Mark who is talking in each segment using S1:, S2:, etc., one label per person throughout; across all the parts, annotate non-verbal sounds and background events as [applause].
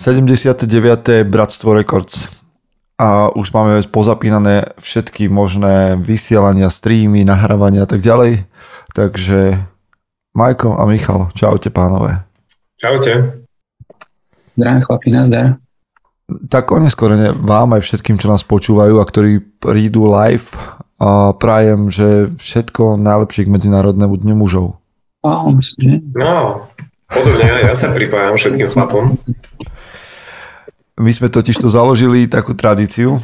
S1: 79. Bratstvo Records. A už máme pozapínané všetky možné vysielania, streamy, nahrávania a tak ďalej. Takže Michael a Michal, čaute pánové.
S2: Čaute.
S3: Zdravím chlapi, nazdar.
S1: Tak oneskorene vám aj všetkým, čo nás počúvajú a ktorí prídu live a prajem, že všetko najlepšie k Medzinárodnému dňu mužov.
S2: No, podobne ja sa pripájam všetkým chlapom.
S1: My sme totiž to založili takú tradíciu,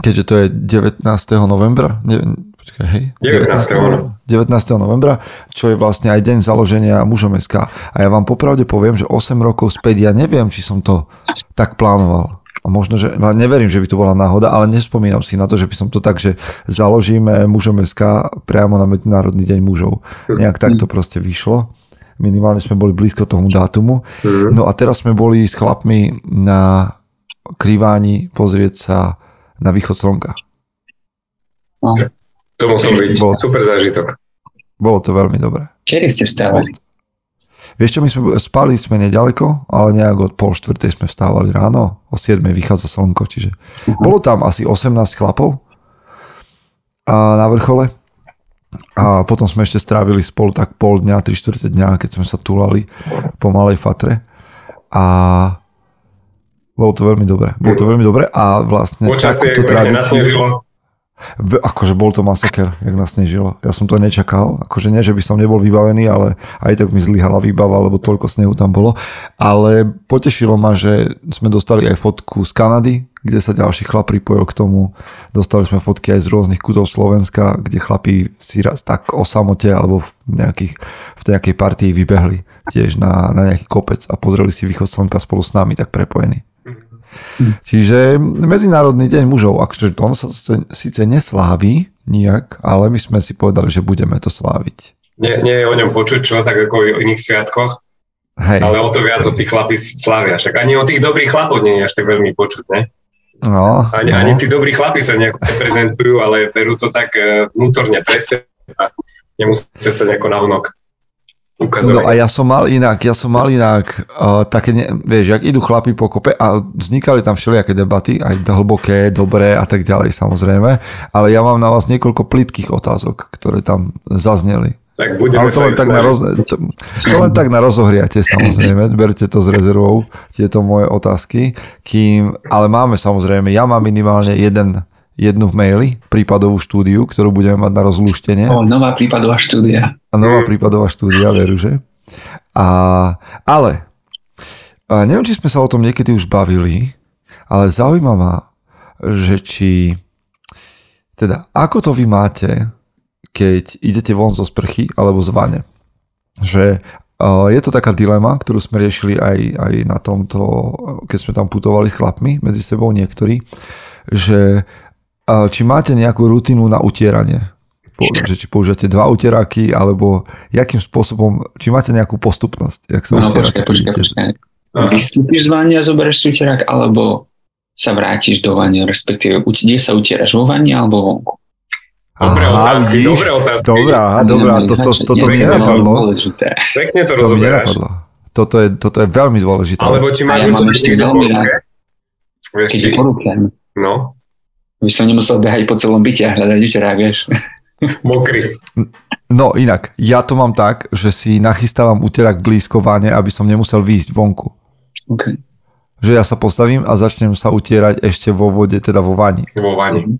S1: keďže to je 19. novembra, ne, počkaj, hej,
S2: 19.
S1: 19. 19. novembra, čo je vlastne aj deň založenia mužom SK. A ja vám popravde poviem, že 8 rokov späť, ja neviem, či som to tak plánoval. A možno, že, no neverím, že by to bola náhoda, ale nespomínam si na to, že by som to tak, že založíme mužom SK priamo na Medzinárodný deň mužov. Nejak tak to proste vyšlo minimálne sme boli blízko tomu dátumu. Mm. No a teraz sme boli s chlapmi na krýváni pozrieť sa na východ slnka.
S2: No. To musel byť bolo, super zážitok.
S1: Bolo to veľmi dobré.
S3: Kedy ste vstávali?
S1: Vieš čo, my sme spali sme nedaleko, ale nejak od pol štvrtej sme vstávali ráno, o 7 vychádza slnko, čiže uh-huh. bolo tam asi 18 chlapov a na vrchole a potom sme ešte strávili spolu tak pol dňa, tri štvrte dňa, keď sme sa túlali po malej fatre. A bolo to veľmi dobré. Bolo to veľmi dobré a vlastne
S2: Počasie, takúto tradíciu...
S1: V, akože bol to masaker, jak nás nežilo. Ja som to nečakal. Akože nie, že by som nebol vybavený, ale aj tak mi zlyhala výbava, lebo toľko snehu tam bolo. Ale potešilo ma, že sme dostali aj fotku z Kanady, kde sa ďalší chlap pripojil k tomu. Dostali sme fotky aj z rôznych kútov Slovenska, kde chlapí si raz tak o samote alebo v, nejakých, v nejakej partii vybehli tiež na, na nejaký kopec a pozreli si východ slnka spolu s nami tak prepojení. Čiže Medzinárodný deň mužov, akože on sa síce neslávi nijak, ale my sme si povedali, že budeme to sláviť.
S2: Nie, nie je o ňom počuť čo tak ako o iných sviatkoch, Hej. ale o to viac o tých chlapí slávia. Však ani o tých dobrých chlapov nie je až tak veľmi počuť, ne?
S1: No,
S2: ani,
S1: no.
S2: ani tí dobrí chlapi sa nejako prezentujú, ale berú to tak e, vnútorne presne a nemusia sa nejako navnok ukazovať.
S1: No a ja som mal inak, ja som mal inak uh, také, ne, vieš, jak idú chlapi po kope a vznikali tam všelijaké debaty, aj hlboké, dobré a tak ďalej samozrejme, ale ja mám na vás niekoľko plitkých otázok, ktoré tam zazneli.
S2: Tak budeme
S1: to len, tak na roz... to, to len tak na rozohriate samozrejme, [laughs] berte to s rezervou, tieto moje otázky, kým, ale máme samozrejme, ja mám minimálne jeden, jednu v maili, prípadovú štúdiu, ktorú budeme mať na rozlúštenie.
S3: O, nová prípadová štúdia.
S1: A nová prípadová štúdia, veru, že? A, ale, a neviem, či sme sa o tom niekedy už bavili, ale zaujíma ma, že či, teda, ako to vy máte, keď idete von zo sprchy alebo z vane. Že je to taká dilema, ktorú sme riešili aj, aj na tomto, keď sme tam putovali s chlapmi, medzi sebou niektorí, že či máte nejakú rutinu na utieranie. Že či používate dva utieráky, alebo jakým spôsobom, či máte nejakú postupnosť, jak sa no, utierate. Počkaj, počkaj,
S3: Vystúpiš z vania a zoberieš si utierák, alebo sa vrátiš do vania, respektíve kde sa utieraš, vo vani alebo vonku?
S2: Dobré Aha, otázky, vidíš? dobré otázky.
S1: Dobrá, dobrá, toto, toto mi nenapadlo.
S2: Pekne to rozoberáš.
S1: Toto je, toto je veľmi dôležité.
S2: Alebo či máš ja ešte veľmi rád.
S3: Keď je porúkam.
S2: No.
S3: By som nemusel behať po celom byte a hľadať uterák, vieš.
S2: Mokrý.
S1: No inak, ja to mám tak, že si nachystávam uterák blízko váne, aby som nemusel výjsť vonku.
S3: Okay.
S1: Že ja sa postavím a začnem sa utierať ešte vo vode, teda vo vani.
S2: Vo vani.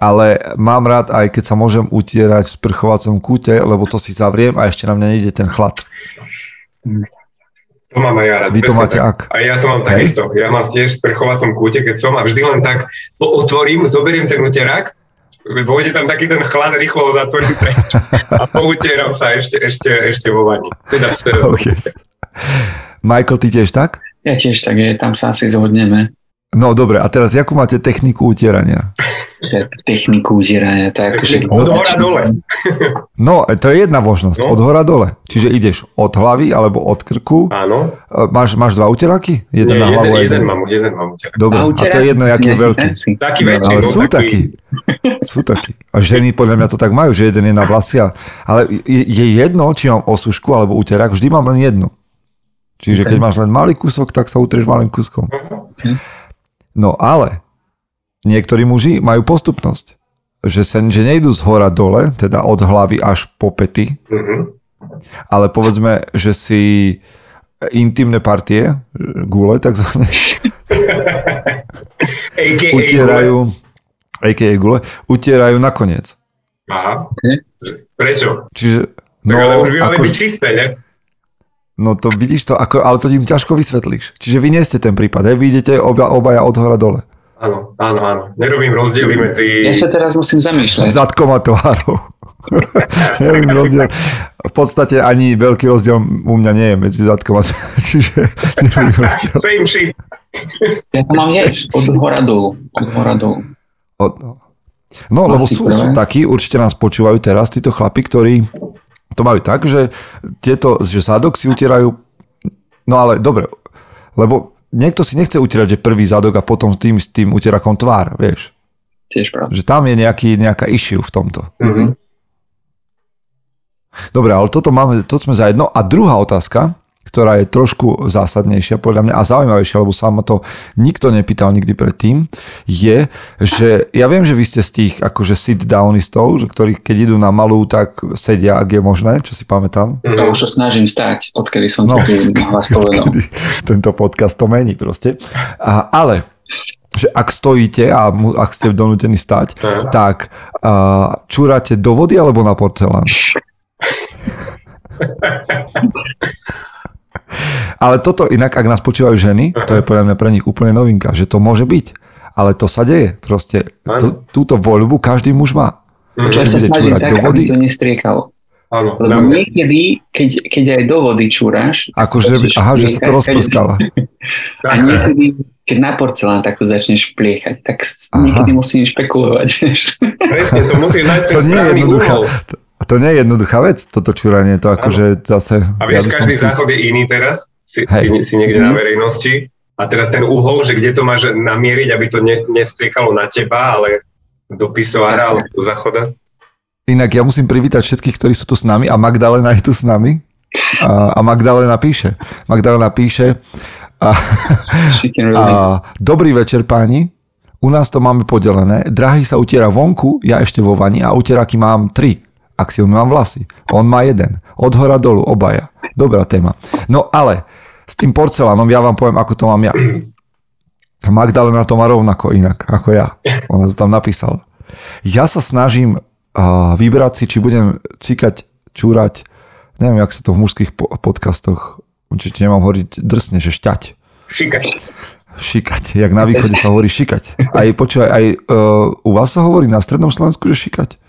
S1: Ale mám rád aj keď sa môžem utierať v sprchovacom kúte, lebo to si zavriem a ešte na mňa nejde ten chlad.
S2: To mám aj ja rád.
S1: Vy to máte tak. ak?
S2: A ja to mám Hej. takisto. Ja mám tiež v sprchovacom kúte, keď som a vždy len tak otvorím, zoberiem ten uterák, vôjde tam taký ten chlad, rýchlo ho zatvorím preč [laughs] a poutieram sa ešte, ešte, ešte vo vani. Teda v okay.
S1: Michael, ty tiež tak?
S3: Ja tiež tak, je, tam sa asi zhodneme.
S1: No dobre, a teraz akú máte techniku utierania? [laughs]
S3: Techniku utierania, tak
S2: že... Od hora dole. [laughs]
S1: No, to je jedna možnosť, no. od hora dole. Čiže ideš od hlavy alebo od krku.
S2: Áno.
S1: Máš, máš dva uteráky?
S2: Jeden Nie, na hlavu jeden, jeden, mám, jeden mám uterák.
S1: Dobre, a, a to je jedno, aký je veľký.
S2: Taký väčší.
S1: Ale no, sú takí. Sú takí. A ženy podľa mňa to tak majú, že jeden je na vlasia. Ale je, je jedno, či mám osušku alebo uterák, vždy mám len jednu. Čiže keď máš len malý kúsok, tak sa utrieš malým kúskom. No ale niektorí muži majú postupnosť. Že, sa, že nejdú z hora dole, teda od hlavy až po pety,
S2: Mhm.
S1: ale povedzme, že si intimné partie, gule takzvané, [laughs] utierajú, a.k.a. gule, utierajú nakoniec.
S2: Aha.
S3: Ok.
S2: Prečo?
S1: Čiže,
S2: No,
S1: no,
S2: ale už by mali
S1: ako,
S2: byť čisté, ne?
S1: no to vidíš to, ako, ale to im ťažko vysvetlíš. Čiže vy nie ste ten prípad, hej? vy idete oba, obaja od hora dole.
S2: Áno, áno, áno. Nerobím rozdiely medzi...
S3: Ja sa teraz musím zamýšľať.
S1: Zadkom a tvárou. [laughs] Neviem, rozdiel. V podstate ani veľký rozdiel u mňa nie je medzi zadkom a tvárou, [laughs] čiže nerobím rozdiel.
S2: Same shit.
S3: Ja to mám tiež od hora dolu. Od hora dolu.
S1: Od, no. no, lebo sú, sú takí, určite nás počúvajú teraz, títo chlapi, ktorí to majú tak, že tieto, že zadok si utierajú, no ale dobre, lebo niekto si nechce utierať, že prvý zadok a potom tým, s tým utierakom tvár, vieš.
S3: Tiež pravda.
S1: Že tam je nejaký, nejaká issue v tomto.
S2: Mhm.
S1: Dobre, ale toto máme, to sme za jedno. A druhá otázka, ktorá je trošku zásadnejšia podľa mňa a zaujímavejšia, lebo sa ma to nikto nepýtal nikdy predtým, je, že ja viem, že vy ste z tých akože sit downistov, že ktorí keď idú na malú, tak sedia, ak je možné, čo si pamätám.
S3: Ja už sa snažím stať, odkedy som
S1: No.
S3: no. taký povedal.
S1: Tento podcast to mení proste. A, ale že ak stojíte a mu- ak ste donútení stať, tak a, čúrate do vody alebo na porcelán? [laughs] Ale toto inak, ak nás počúvajú ženy, to je podľa mňa pre nich úplne novinka, že to môže byť. Ale to sa deje. Proste tú, túto voľbu každý muž má.
S2: Mhm.
S3: Čo sa
S1: čúrať
S3: tak,
S1: do vody?
S3: aby to nestriekalo.
S2: Áno,
S3: Lebo
S2: mňa.
S3: niekedy, keď, keď aj do vody čúraš,
S1: Akože, aha, že sa to rozprskáva. [laughs]
S3: a niekedy, keď na porcelán takto začneš pliechať, tak
S1: Aha.
S3: niekedy musím špekulovať.
S2: Presne, to musíš nájsť ten
S1: To nie je
S2: úhol.
S1: to, to nie je jednoduchá vec, toto čúranie, to akože zase...
S2: A vieš,
S1: som
S2: každý
S1: si-
S2: záchod je iný teraz, si,
S1: Hej.
S2: si, si niekde na
S3: Mhm.
S2: verejnosti. A teraz ten uhol, že kde to máš namieriť, aby to ne, nestriekalo na teba, ale do pisoára alebo do záchoda.
S1: Inak ja musím privítať všetkých, ktorí sú tu s nami a Magdalena je tu s nami. A, a Magdalena píše. Magdalena píše a, a, dobrý večer páni, u nás to máme podelené. Drahý sa utiera vonku, ja ešte vo vani a utieraky mám tri. Ak si umývam vlasy. On má jeden. Od hora dolu, obaja. Dobrá téma. No ale s tým porcelánom ja vám poviem, ako to mám ja. Magdalena to má rovnako inak ako ja. Ona to tam napísala. Ja sa snažím uh, vybrať si, či budem cikať, čúrať, neviem, jak sa to v mužských po- podcastoch, určite nemám hovoriť drsne, že šťať.
S2: Šikať.
S1: Šikať, jak na východe sa hovorí šikať. Aj počúvaj, aj uh, u vás sa hovorí na strednom Slovensku, že šikať?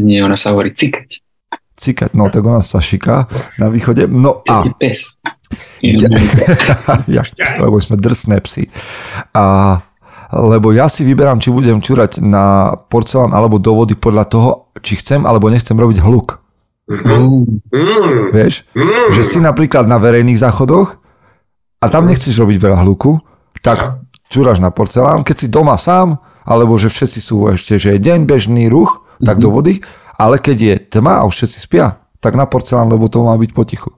S3: Nie, ona sa hovorí cikať.
S1: Cikať, no tak ona sa šiká na východe. No a...
S3: Taký pes.
S1: Ja, [laughs] ja, lebo sme drsné psy. A, lebo ja si vyberám, či budem čúrať na porcelán alebo do vody podľa toho, či chcem alebo nechcem robiť hluk.
S3: Mm.
S2: Mm,
S1: Vieš?
S2: mm.
S1: Že si napríklad na verejných záchodoch a tam nechceš robiť veľa hluku, tak
S2: Aha.
S1: čúraš na porcelán. Keď si doma sám, alebo že všetci sú ešte, že je deň, bežný ruch, tak do vody, ale keď je tma a už všetci spia, tak na porcelán, lebo to má byť potichu.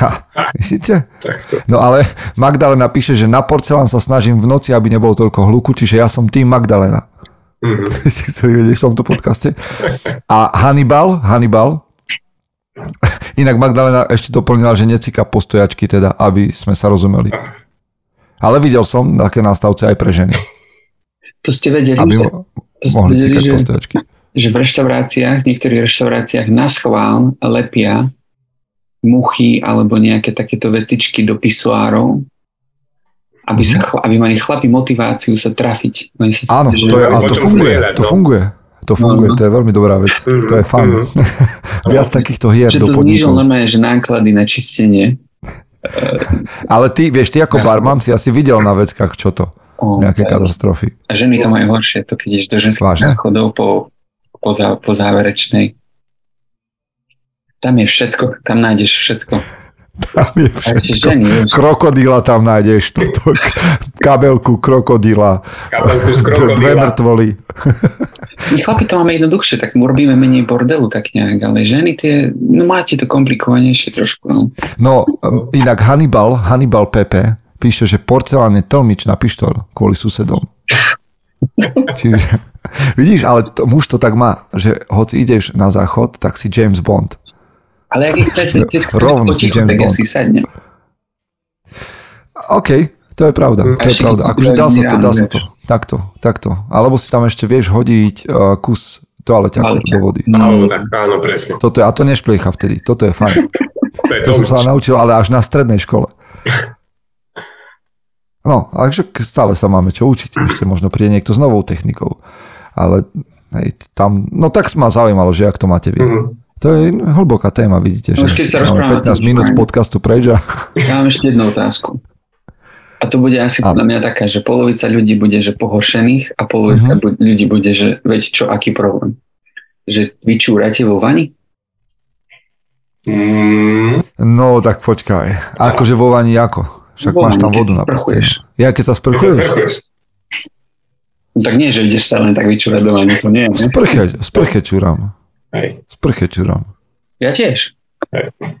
S1: Ha, vidíte? No ale Magdalena píše, že na porcelán sa snažím v noci, aby nebolo toľko hluku, čiže ja som tým Magdalena.
S2: Mhm. [laughs]
S1: Ste chceli vedieť v tomto podcaste? A Hannibal, Hannibal, inak Magdalena ešte doplnila, že necika postojačky teda, aby sme sa rozumeli. Ale videl som také nástavce aj pre ženy,
S3: To ste vedeli,
S1: aby
S3: že, to
S1: mohli cikať
S3: že,
S1: postojačky.
S3: že v reštauráciách, v niektorých reštauráciách na schvál lepia muchy alebo nejaké takéto vecičky do pisuárov, aby, sa, chla- aby mali chlapi motiváciu sa trafiť. Oni sa
S1: Mhm. Áno,
S3: že-
S1: to, je, ale to funguje,
S2: strieľať,
S1: to
S2: no.
S1: funguje. To funguje,
S3: No, no.
S1: to je veľmi dobrá vec. To je fun.
S2: Mhm. [laughs]
S1: Viac takýchto hier
S3: že
S1: do
S3: to znížil
S1: podnikov.
S3: normálne, že náklady na čistenie. [laughs]
S1: Ale ty, vieš, ty ako barman si asi videl na veckách čo to.
S3: O,
S1: Nejaké katastrofy.
S3: A ženy to majú horšie, to keď ideš do ženských
S1: Vážne?
S3: záchodov po, po, zá, po záverečnej. Tam je všetko, tam nájdeš všetko.
S1: Tam je všetko.
S3: ženy,
S1: Krokodíla tam nájdeš, toto, kabelku krokodíla,
S2: Kabelku z
S1: d- dve
S2: krokodíla.
S1: mŕtvoly.
S3: My chlapi to máme jednoduchšie, tak mu robíme menej bordelu tak nejak, ale ženy tie, no máte to komplikovanejšie trošku. No,
S1: No, um, inak Hannibal, Hannibal Pepe píše, že porcelán je tlmič na pištol kvôli susedom. [laughs] Čiže, vidíš, ale to, muž to tak má, že hoci ideš na záchod, tak si James Bond.
S3: Ale ak chcete, keď chcete
S1: Rovno si James
S3: tak ja
S1: Bond.
S3: si sadnem.
S1: OK, to je pravda, to je pravda. Akože dá sa to, dá sa to. Takto, takto. Alebo si tam ešte vieš hodiť uh, kus toaleťaku
S3: Toaleťak.
S1: do vody.
S2: Alebo tak, áno, presne.
S1: Toto je, a to nešpliecha vtedy, toto je fajn. [laughs]
S2: To je
S1: To som sa naučil, ale až na strednej škole. [laughs] No, takže stále sa máme čo učiť. Ešte možno príde niekto s novou technikou. Ale hej, tam, no tak ma zaujímalo, že ak to máte vy.
S2: Mhm.
S1: To je hlboká téma, vidíte,
S3: No,
S1: že
S3: už keď sa
S1: máme
S3: rozprávame,
S1: 15
S3: to už
S1: minút z podcastu preč a
S3: Ja mám ešte jednu otázku. A to bude asi podľa mňa taká, že polovica ľudí bude že pohoršených a polovica bu- ľudí bude, že veď čo, aký problém. Že vyčúrate vo vani?
S2: Mm,
S1: no tak počkaj. Akože vo vani ako? Však máš tam
S3: keď
S1: vodu na. Ja keď sa
S2: keď sa
S1: sprchuješ?
S2: sprchuješ.
S3: No tak nie, že ideš sa len tak vyčúrať do vani, to nie. Ne?
S1: sprche, sprche čurám.
S2: Hej.
S1: Sprche čurám.
S3: Ja tiež.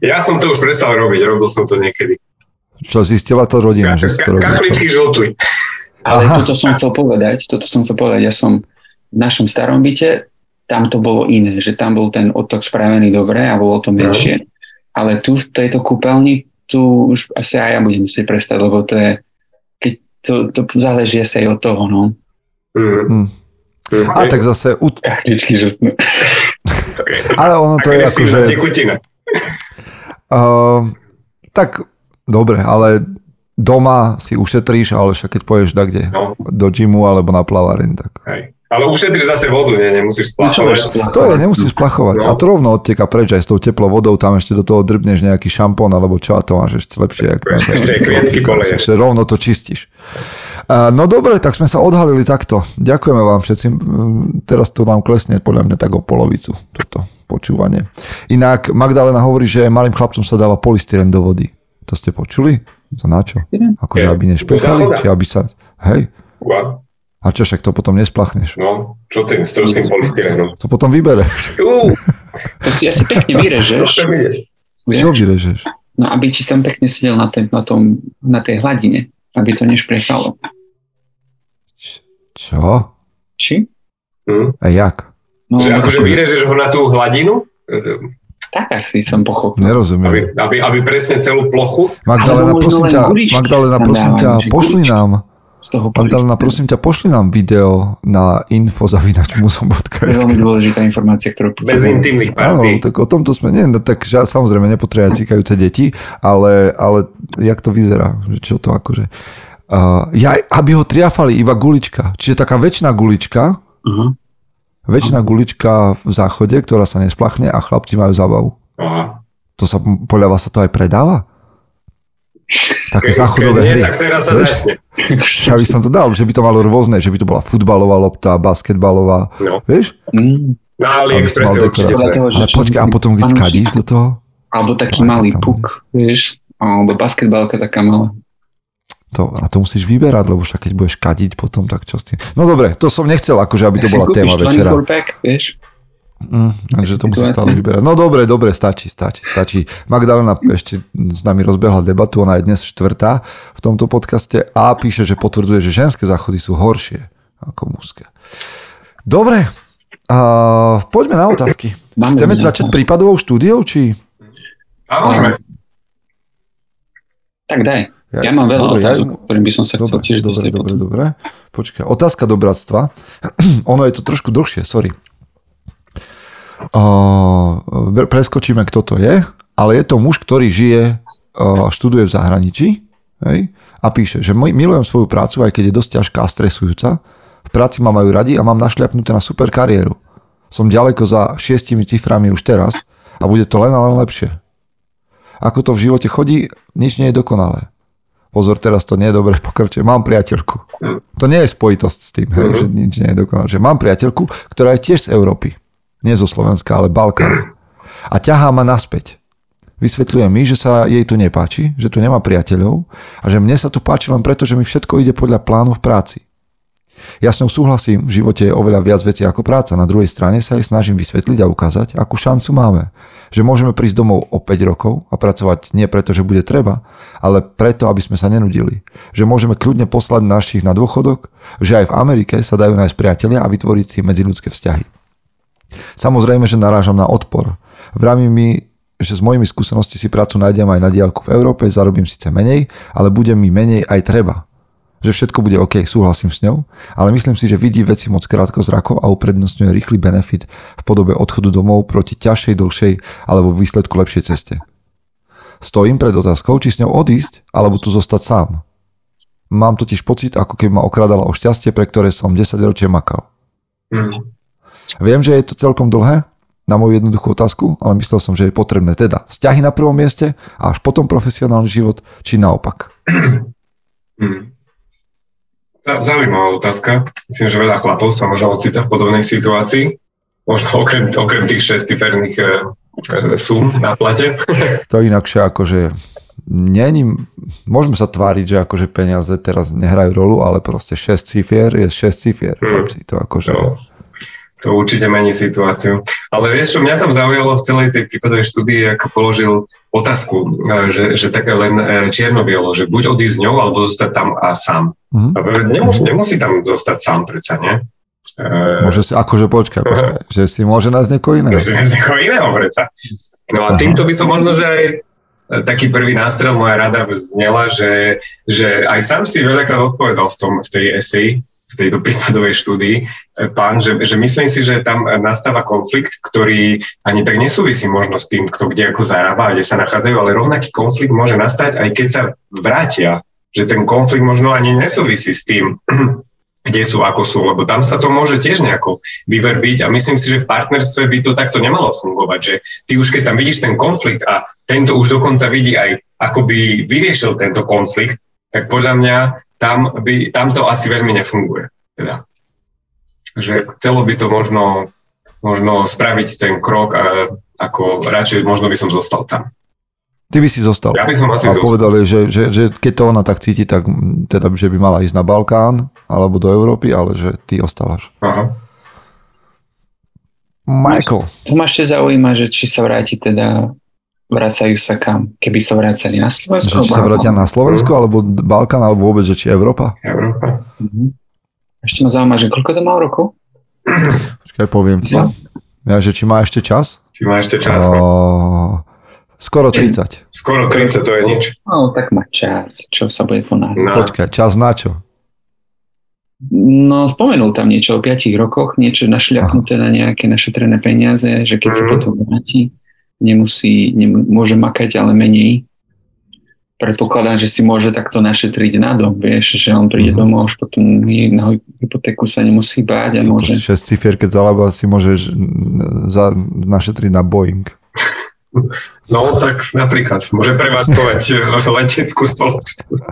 S2: Ja som to už prestal robiť, robil som to niekedy.
S1: Čo zistila to rodina,
S2: Ka-
S1: že si to čo?
S2: Kachličky žltuj.
S3: Ale
S1: Aha.
S3: toto som chcel povedať, toto som chcel povedať, ja som v našom starom byte, tam to bolo iné, že tam bol ten odtok spravený dobre a bolo to menšie. Ale tu v tejto kúpeľni, tu už asi aj ja budem musieť prestať, lebo to je, keď to, to záleží asi aj od toho, no.
S2: Mm. Mm.
S1: A tak zase, u...
S3: Kachličky žltnú. [laughs]
S1: ale ono to je akože...
S2: tekutina.
S1: Uh, [laughs] tak dobre, ale doma si ušetríš, ale však keď poješ da kde,
S2: No,
S1: do gymu alebo na plaváreň, tak
S2: hej. Ale ušetriš zase vodu, nie, nemusíš
S3: No,
S2: splachovať.
S1: to je, nemusíš plachovať.
S2: No.
S1: A to rovno odteka preč aj s tou teplou vodou, tam ešte do toho drbneš nejaký šampón alebo čo a to máš ešte lepšie. Jak [laughs]
S2: Ešte- [laughs] ešte kvietky
S1: rovno to čistíš. No dobre, tak sme sa odhalili takto. Ďakujeme vám všetci. Teraz to nám klesne podľa mňa tak o polovicu, toto počúvanie. Inak Magdalena hovorí, že malým chlapcom sa dáva polystyren do vody. To ste počuli? To na čo? Akože aby nešpechali? Či aby sa... Hej?
S2: Wow.
S1: A čo však to potom nesplachneš?
S2: No, čo ty s tým polystyrenom?
S1: To potom vybereš.
S2: Uú,
S3: To si asi pekne vyrežeš.
S1: Čo vyrežeš?
S3: No aby ti tam pekne sedel na, tej, na, tom, na tej hladine, aby to nešprechalo.
S1: Č- Čo?
S3: Či?
S2: Hm?
S1: A jak?
S3: No,
S2: Že akože vyrežeš ho na tú hladinu,
S3: tak asi som pochopil.
S2: aby,
S1: Nerozumiem.
S2: aby, aby presne celú plochu.
S1: Magdalena, prosím ťa, Magdalena, prosím ťa, pošli nám,
S3: Z toho
S1: Magdalena, prosím ťa, pošli nám video na
S3: To je veľmi dôležitá informácia, ktorú
S2: Bez
S3: potrebujem.
S2: intimných
S1: Áno,
S2: partí.
S1: tak o tomto sme, nie, no, tak že samozrejme nepotrebujeme cikajúce deti, ale, ale jak to vyzerá, že čo to akože. Uh, ja, aby ho triafali iba gulička, čiže taká väčšiná gulička,
S3: Aha.
S1: väčšiná gulička v záchode, ktorá sa nesplachne a chlapci majú zábavu.
S2: Aha.
S1: To sa, podľa vás sa to aj predáva? Také
S2: Ke-
S1: záchodové
S2: keď nie,
S1: hry.
S2: tak teraz sa začne.
S1: Ja by som to dal, že by to malo rôzne, že by to bola futbalová lopta, basketbalová,
S2: No.
S1: vieš?
S3: Mm.
S2: Na AliExpresse určite.
S3: čo
S1: počkaj, a potom keď kadíš do toho?
S3: Alebo taký
S1: Aj,
S3: malý
S1: tam
S3: puk, vieš? Alebo basketbalka taká malá.
S1: To, a to musíš vyberať, lebo však keď budeš kadiť potom, tak čo s tým? No dobre, to som nechcel, akože aby to bola téma večera.
S3: 24 pack, vieš?
S1: Mm, takže to musíš
S3: Situácia.
S1: stále vyberať. No dobre, dobre, stačí, stačí, stačí. Magdalena ešte s nami rozbehla debatu, ona je dnes štvrtá v tomto podcaste a píše, že potvrdzuje, že ženské záchody sú horšie ako mužské. Dobre, a poďme na otázky.
S3: Máme
S1: Chceme
S3: nejakú-
S1: začať prípadovou štúdiou, či...
S2: A môžeme.
S3: Tak daj. Ja mám veľa
S1: Dobre, ja-
S3: otázok, ktorým by som sa chcel
S1: Dobre,
S3: tiež
S1: dobre,
S3: dostať.
S1: dobre, dobre. Počkaj, otázka do bratstva. [clears throat] ono je to trošku dlhšie, sorry. Preskočíme, kto to je, ale je to muž, ktorý žije, študuje v zahraničí hej, a píše, že "Moj- milujem svoju prácu, aj keď je dosť ťažká a stresujúca. V práci ma majú radi a mám našľapnuté na super kariéru. Som ďaleko za šiestimi ciframi už teraz a bude to len a len lepšie. Ako to v živote chodí, nič nie je dokonalé. Pozor, teraz to nie je dobre [laughs] pokračuje. Mám priateľku. To nie je spojitosť s tým, hej, že nič nie je dokonalé. Že mám priateľku, ktorá je tiež z Európy. Nie zo Slovenska, ale Balkán. A ťahá ma naspäť. Vysvetľuje mi, že sa jej tu nepáči, že tu nemá priateľov a že mne sa tu páči len preto, že mi všetko ide podľa plánu v práci. Ja s ňou súhlasím, v živote je oveľa viac vecí ako práca. Na druhej strane sa jej snažím vysvetliť a ukázať, akú šancu máme. Že môžeme prísť domov o 5 rokov a pracovať nie preto, že bude treba, ale preto, aby sme sa nenudili. Že môžeme kľudne poslať našich na dôchodok, že aj v Amerike sa dajú nájsť priatelia a vytvoriť si medziludské vzťahy. Samozrejme, že narážam na odpor. Vravím mi, že z mojimi skúsenosti si prácu nájdem aj na diálku v Európe, zarobím síce menej, ale bude mi menej aj treba že všetko bude OK, súhlasím s ňou, ale myslím si, že vidí veci moc krátko zrako a uprednostňuje rýchly benefit v podobe odchodu domov proti ťažšej, dlhšej alebo výsledku lepšej ceste. Stojím pred otázkou, či s ňou odísť alebo tu zostať sám. Mám totiž pocit, ako keby ma okradala o šťastie, pre ktoré som 10 ročie makal. Mm. Viem, že je to celkom dlhé na moju jednoduchú otázku, ale myslel som, že je potrebné teda vzťahy na prvom mieste a až potom profesionálny život, či naopak. Mm.
S2: Zaujímavá otázka. Myslím, že veľa chlapov sa možno ocita v podobnej situácii. Možno okrem, okrem tých šestiferných e, e, sum na plate. [laughs]
S1: To inakšie akože není, môžeme sa tváriť, že akože peniaze teraz nehrajú rolu, ale proste 6 cifier je 6 cifier. Hmm. To akože... No,
S2: to určite mení situáciu. Ale vieš, čo mňa tam zaujalo v celej tej prípadovej štúdii, ako položil otázku, e, že, že také len e, čierno-bielo, že buď odísť s ňou, alebo zostať tam a sám. Mm-hmm. Nemusí, nemusí tam zostať sám predsa, nie?
S1: E, môže si, akože počkaj, počkaj, že si môže nájsť niekoho iného.
S2: Môže nájsť niekoho iného predsa. No a týmto by som možno, že aj taký prvý nástrel, moja rada znela, že, že aj sám si veľakrát odpovedal v, tom, v tej eseji, v tejto prípadovej štúdii, e, pán, že, že myslím si, že tam nastáva konflikt, ktorý ani tak nesúvisí možno s tým, kto kde ako zarába a kde sa nachádzajú, ale rovnaký konflikt môže nastať, aj keď sa vrátia. Že ten konflikt možno ani nesúvisí s tým, [clears throat] kde sú, ako sú, lebo tam sa to môže tiež nejako vyverbiť a myslím si, že v partnerstve by to takto nemalo fungovať, že ty už keď tam vidíš ten konflikt a tento už dokonca vidí aj, ako by vyriešil tento konflikt, tak podľa mňa tam, by, tam to asi veľmi nefunguje. Teda. Že chcelo by to možno, možno spraviť ten krok, a ako radšej možno by som zostal tam.
S1: Ty by si zostal.
S2: Ja by som asi
S1: a zostal. povedali, že, že, že keď to ona tak cíti, tak teda, že by mala ísť na Balkán alebo do Európy, ale že ty ostávaš. Aha. Michael.
S3: To ma ešte zaujíma, že či sa vráti teda vracajú sa kam? Keby sa vracali na Slovensku?
S1: Že či sa vrátia na Slovensku, mm. alebo Balkán, alebo vôbec, že či Európa?
S2: Európa.
S3: Mm-hmm. Ešte ma zaujíma, že koľko to má rokov?
S1: Počkaj, poviem ti. Ja, že či má ešte čas?
S2: Či má ešte čas,
S1: o... Skoro 30.
S2: Skoro 30, to je nič.
S3: No, tak má čas. Čo sa bude ponáhľať? No.
S1: Počkaj, čas na čo?
S3: No, spomenul tam niečo o 5 rokoch, niečo našľapnuté na nejaké našetrené peniaze, že keď mm. sa mhm. potom vráti, nemusí, môže makať, ale menej. Predpokladám, že si môže takto našetriť na dom, vieš, že on príde uh-huh. domov, už potom na hypotéku sa nemusí báť a môže...
S1: 6 cifier, keď zalába, si môžeš za, našetriť na Boeing. [laughs]
S2: No, tak napríklad. Môže prevádzkovať [laughs] leteckú spoločnosť.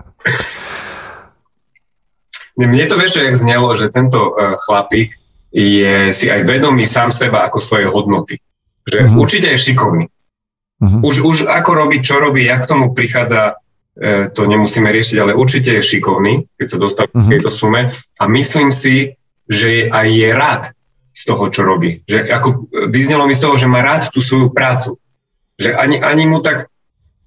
S2: Mne to vieš, jak znelo, že tento uh, chlapík je si aj vedomý sám seba ako svoje hodnoty. Že uh-huh. určite je šikovný. Uh-huh. Už, už ako robí, čo robí, jak k tomu prichádza, e, to nemusíme riešiť, ale určite je šikovný, keď sa dostane uh-huh. k tejto sume. A myslím si, že aj je rád z toho, čo robí. Že ako vyznelo mi z toho, že má rád tú svoju prácu. Že ani, ani mu tak,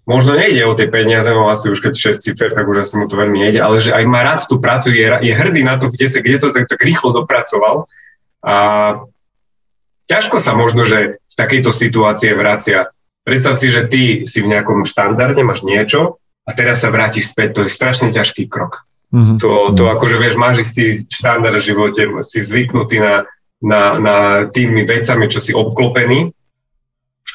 S2: možno nejde o tie peniaze, no asi už keď 6 cifer, tak už asi mu to veľmi nejde, ale že aj má rád tú prácu, je, je hrdý na to, kde, sa, kde to tak, tak rýchlo dopracoval. A ťažko sa možno, že z takejto situácie vracia. Predstav si, že ty si v nejakom štandarde, máš niečo a teraz sa vrátiš späť. To je strašne ťažký krok. Mm-hmm. To, to akože vieš, máš istý štandard v živote, si zvyknutý na, na, na tými vecami, čo si obklopený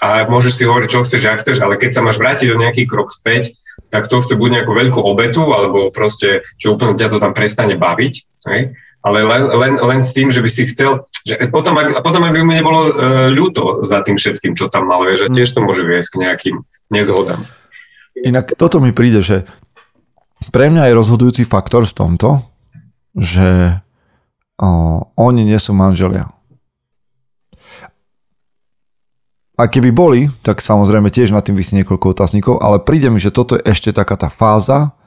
S2: a môžeš si hovoriť, čo chceš, ak chceš, ale keď sa máš vrátiť o nejaký krok späť, tak to chce buď nejakú veľkú obetu, alebo proste, že úplne ťa to tam prestane baviť. Hej? ale len, len, len s tým, že by si chcel, že potom, ak, potom by mu nebolo uh, ľúto za tým všetkým, čo tam mal, že tiež to môže viesť k nejakým nezhodám.
S1: Inak toto mi príde, že pre mňa je rozhodujúci faktor v tomto, že uh, oni nie sú manželia. A keby boli, tak samozrejme tiež na tým vysí niekoľko otáznikov, ale príde mi, že toto je ešte taká tá fáza,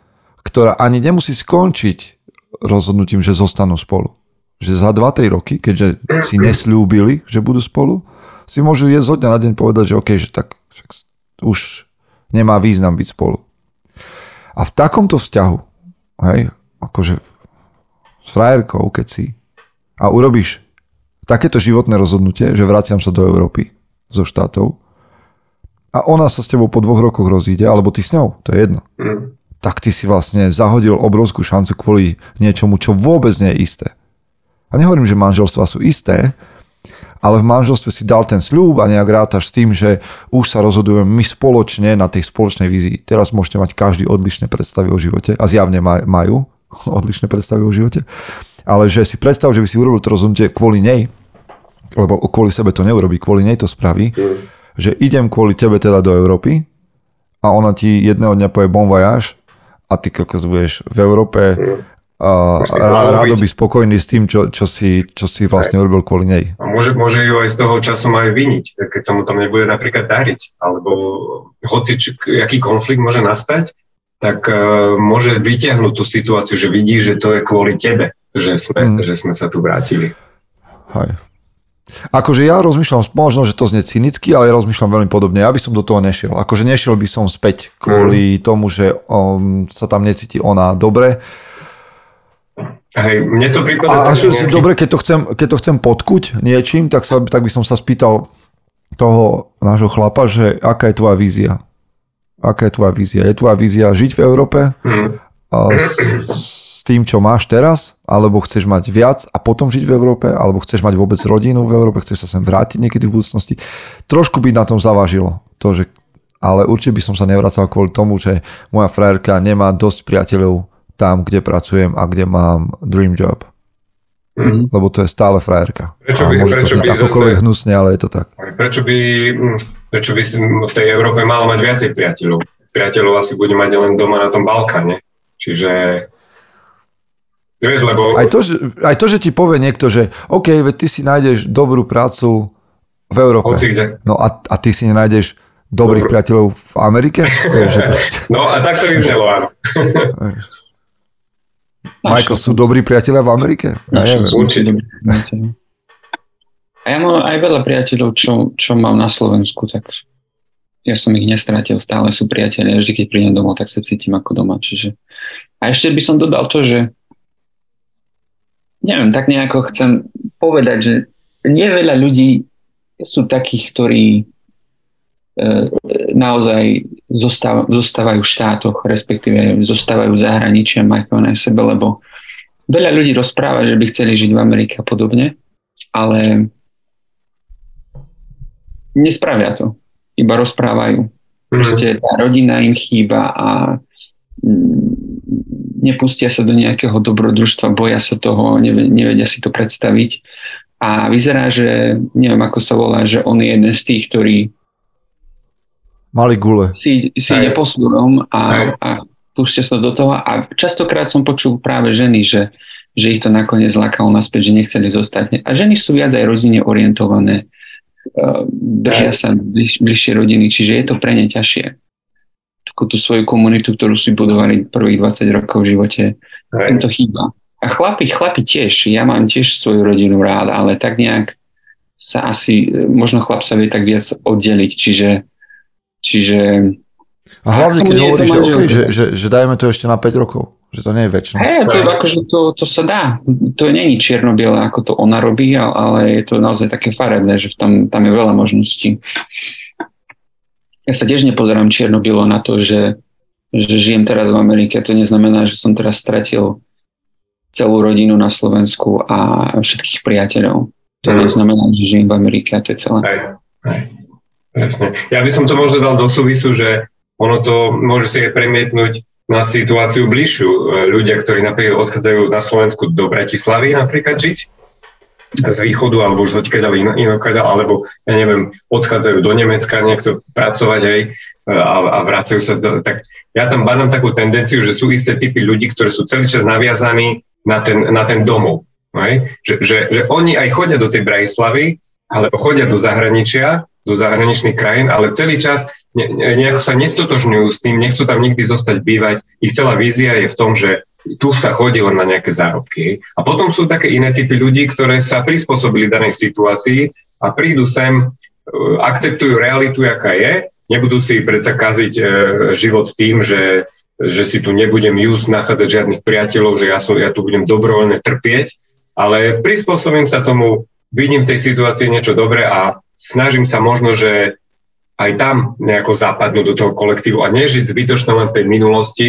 S1: ktorá ani nemusí skončiť rozhodnutím, že zostanú spolu. Že za 2-3 roky, keďže si nesľúbili, že budú spolu, si môžu jesť zo dňa na deň povedať, že OK, že tak však už nemá význam byť spolu. A v takomto vzťahu, hej, akože s frajerkou, keď si a urobíš takéto životné rozhodnutie, že vraciam sa do Európy zo štátov a ona sa s tebou po dvoch rokoch rozíde, alebo ty s ňou, to je jedno. Mm. Tak ty si vlastne zahodil obrovskú šancu kvôli niečomu, čo vôbec nie je isté. A nehovorím, že manželstva sú isté, ale v manželstve si dal ten sľub a nejak rátaš s tým, že už sa rozhodujeme my spoločne na tej spoločnej vízii. Teraz môžete mať každý odlišné predstavy o živote a zjavne majú [laughs] odlišné predstavy o živote, ale že si predstav, že by si urobil to rozhodnutie kvôli nej, lebo kvôli sebe to neurobí, kvôli nej to spraví, mm. že idem kvôli tebe teda do Európy a ona ti jedného dňa povie bon voyage a ty kokos budeš v Európe mm a rádo by spokojný s tým, čo, čo, si, čo si vlastne urobil kvôli nej.
S2: A môže, môže ju aj z toho času aj viniť, keď sa mu tam nebude napríklad dariť, alebo hoci či, aký konflikt môže nastať, tak uh, môže vyťahnuť tú situáciu, že vidí, že to je kvôli tebe, že sme, mm. že sme sa tu vrátili.
S1: Hej. Akože ja rozmýšľam, možno, že to znie cynicky, ale ja rozmýšľam veľmi podobne. Ja by som do toho nešiel. Akože nešiel by som späť kvôli mm. tomu, že um, sa tam necíti ona dobre
S2: Hej, mne to
S1: prípada... A nejaký... dobre, keď to, chcem, keď to chcem podkuť niečím, tak, sa, tak by som sa spýtal toho nášho chlapa, že aká je tvoja vízia? Aká je tvoja vízia? Je tvoja vízia žiť v Európe hmm. a s, [clears throat] s tým, čo máš teraz? Alebo chceš mať viac a potom žiť v Európe? Alebo chceš mať vôbec rodinu v Európe? Chceš sa sem vrátiť niekedy v budúcnosti? Trošku by na tom zavažilo to, že ale určite by som sa nevracal kvôli tomu, že moja frajerka nemá dosť priateľov tam, kde pracujem a kde mám dream job. Mm. Lebo to je stále frajerka.
S2: Prečo by, prečo by
S1: zase, hnusne, ale je to tak.
S2: Prečo by, prečo by si v tej Európe malo mať viacej priateľov? Priateľov asi bude mať len doma na tom Balkáne. Čiže Vieš, lebo...
S1: Aj to, že, aj to, že ti povie niekto, že OK, veď ty si nájdeš dobrú prácu v Európe.
S2: Hoci kde.
S1: No a, a ty si nenájdeš dobrých Dobrú. priateľov v Amerike? [laughs]
S2: no a tak to vyznelo, áno. [laughs]
S1: Michael, sú dobrí priatelia v Amerike?
S2: Ja neviem. Určite.
S3: A ja mám aj veľa priateľov, čo, čo mám na Slovensku, tak ja som ich nestratil, stále sú priatelia. Vždy, keď prídem domov, tak sa cítim ako doma. Čiže... A ešte by som dodal to, že neviem, tak nejako chcem povedať, že nie veľa ľudí sú takých, ktorí E, naozaj zostáv, zostávajú v štátoch, respektíve zostávajú v zahraničí a majú na sebe, lebo veľa ľudí rozpráva, že by chceli žiť v Amerike a podobne, ale nespravia to. Iba rozprávajú. Mhm. Proste tá rodina im chýba a nepustia sa do nejakého dobrodružstva, boja sa toho, nevedia si to predstaviť. A vyzerá, že neviem ako sa volá, že on je jeden z tých, ktorý
S1: Mali gule.
S3: Si, si ide posúdom a, a pustia sa do toho. A častokrát som počul práve ženy, že, že ich to nakoniec lákalo naspäť, že nechceli zostať. A ženy sú viac aj rodine orientované, uh, držia sa bliž, bližšie rodiny, čiže je to pre ne ťažšie. Takú tú svoju komunitu, ktorú si budovali prvých 20 rokov v živote, im to chýba. A chlapi, chlapi tiež, ja mám tiež svoju rodinu rád, ale tak nejak sa asi, možno chlap sa vie tak viac oddeliť, čiže Čiže...
S1: A hlavne, keď hovoríš, že, okay, že, že, že dajme to ešte na 5 rokov, že to nie je väčšnosť.
S3: Hey, to, akože to, to sa dá. To nie je čierno-biele, ako to ona robí, ale je to naozaj také farebné, že tam, tam je veľa možností. Ja sa tiež nepozerám čierno-bielo na to, že, že žijem teraz v Amerike. To neznamená, že som teraz stratil celú rodinu na Slovensku a všetkých priateľov. To mm. neznamená, že žijem v Amerike a to je celé. Hej, hej.
S2: Presne. Ja by som to možno dal do súvisu, že ono to môže si aj premietnúť na situáciu bližšiu. Ľudia, ktorí napríklad odchádzajú na Slovensku do Bratislavy napríklad žiť, z východu alebo už odkiaľ inokade, alebo ja neviem, odchádzajú do Nemecka niekto pracovať aj a, a vracajú sa, do, tak ja tam badám takú tendenciu, že sú isté typy ľudí, ktorí sú celý čas naviazaní na ten, na ten domov. Že, že, že oni aj chodia do tej Bratislavy, alebo chodia do zahraničia, do zahraničných krajín, ale celý čas ne, nejako sa nestotožňujú s tým, nechcú tam nikdy zostať bývať. Ich celá vízia je v tom, že tu sa chodí len na nejaké zárobky. A potom sú také iné typy ľudí, ktoré sa prispôsobili danej situácii a prídu sem, e, akceptujú realitu, aká je, nebudú si predsa kaziť e, život tým, že, že si tu nebudem just nachádzať žiadnych priateľov, že ja, som, ja tu budem dobrovoľne trpieť, ale prispôsobím sa tomu, vidím v tej situácii niečo dobré a snažím sa možno, že aj tam nejako zapadnúť do toho kolektívu a nežiť zbytočne len v tej minulosti,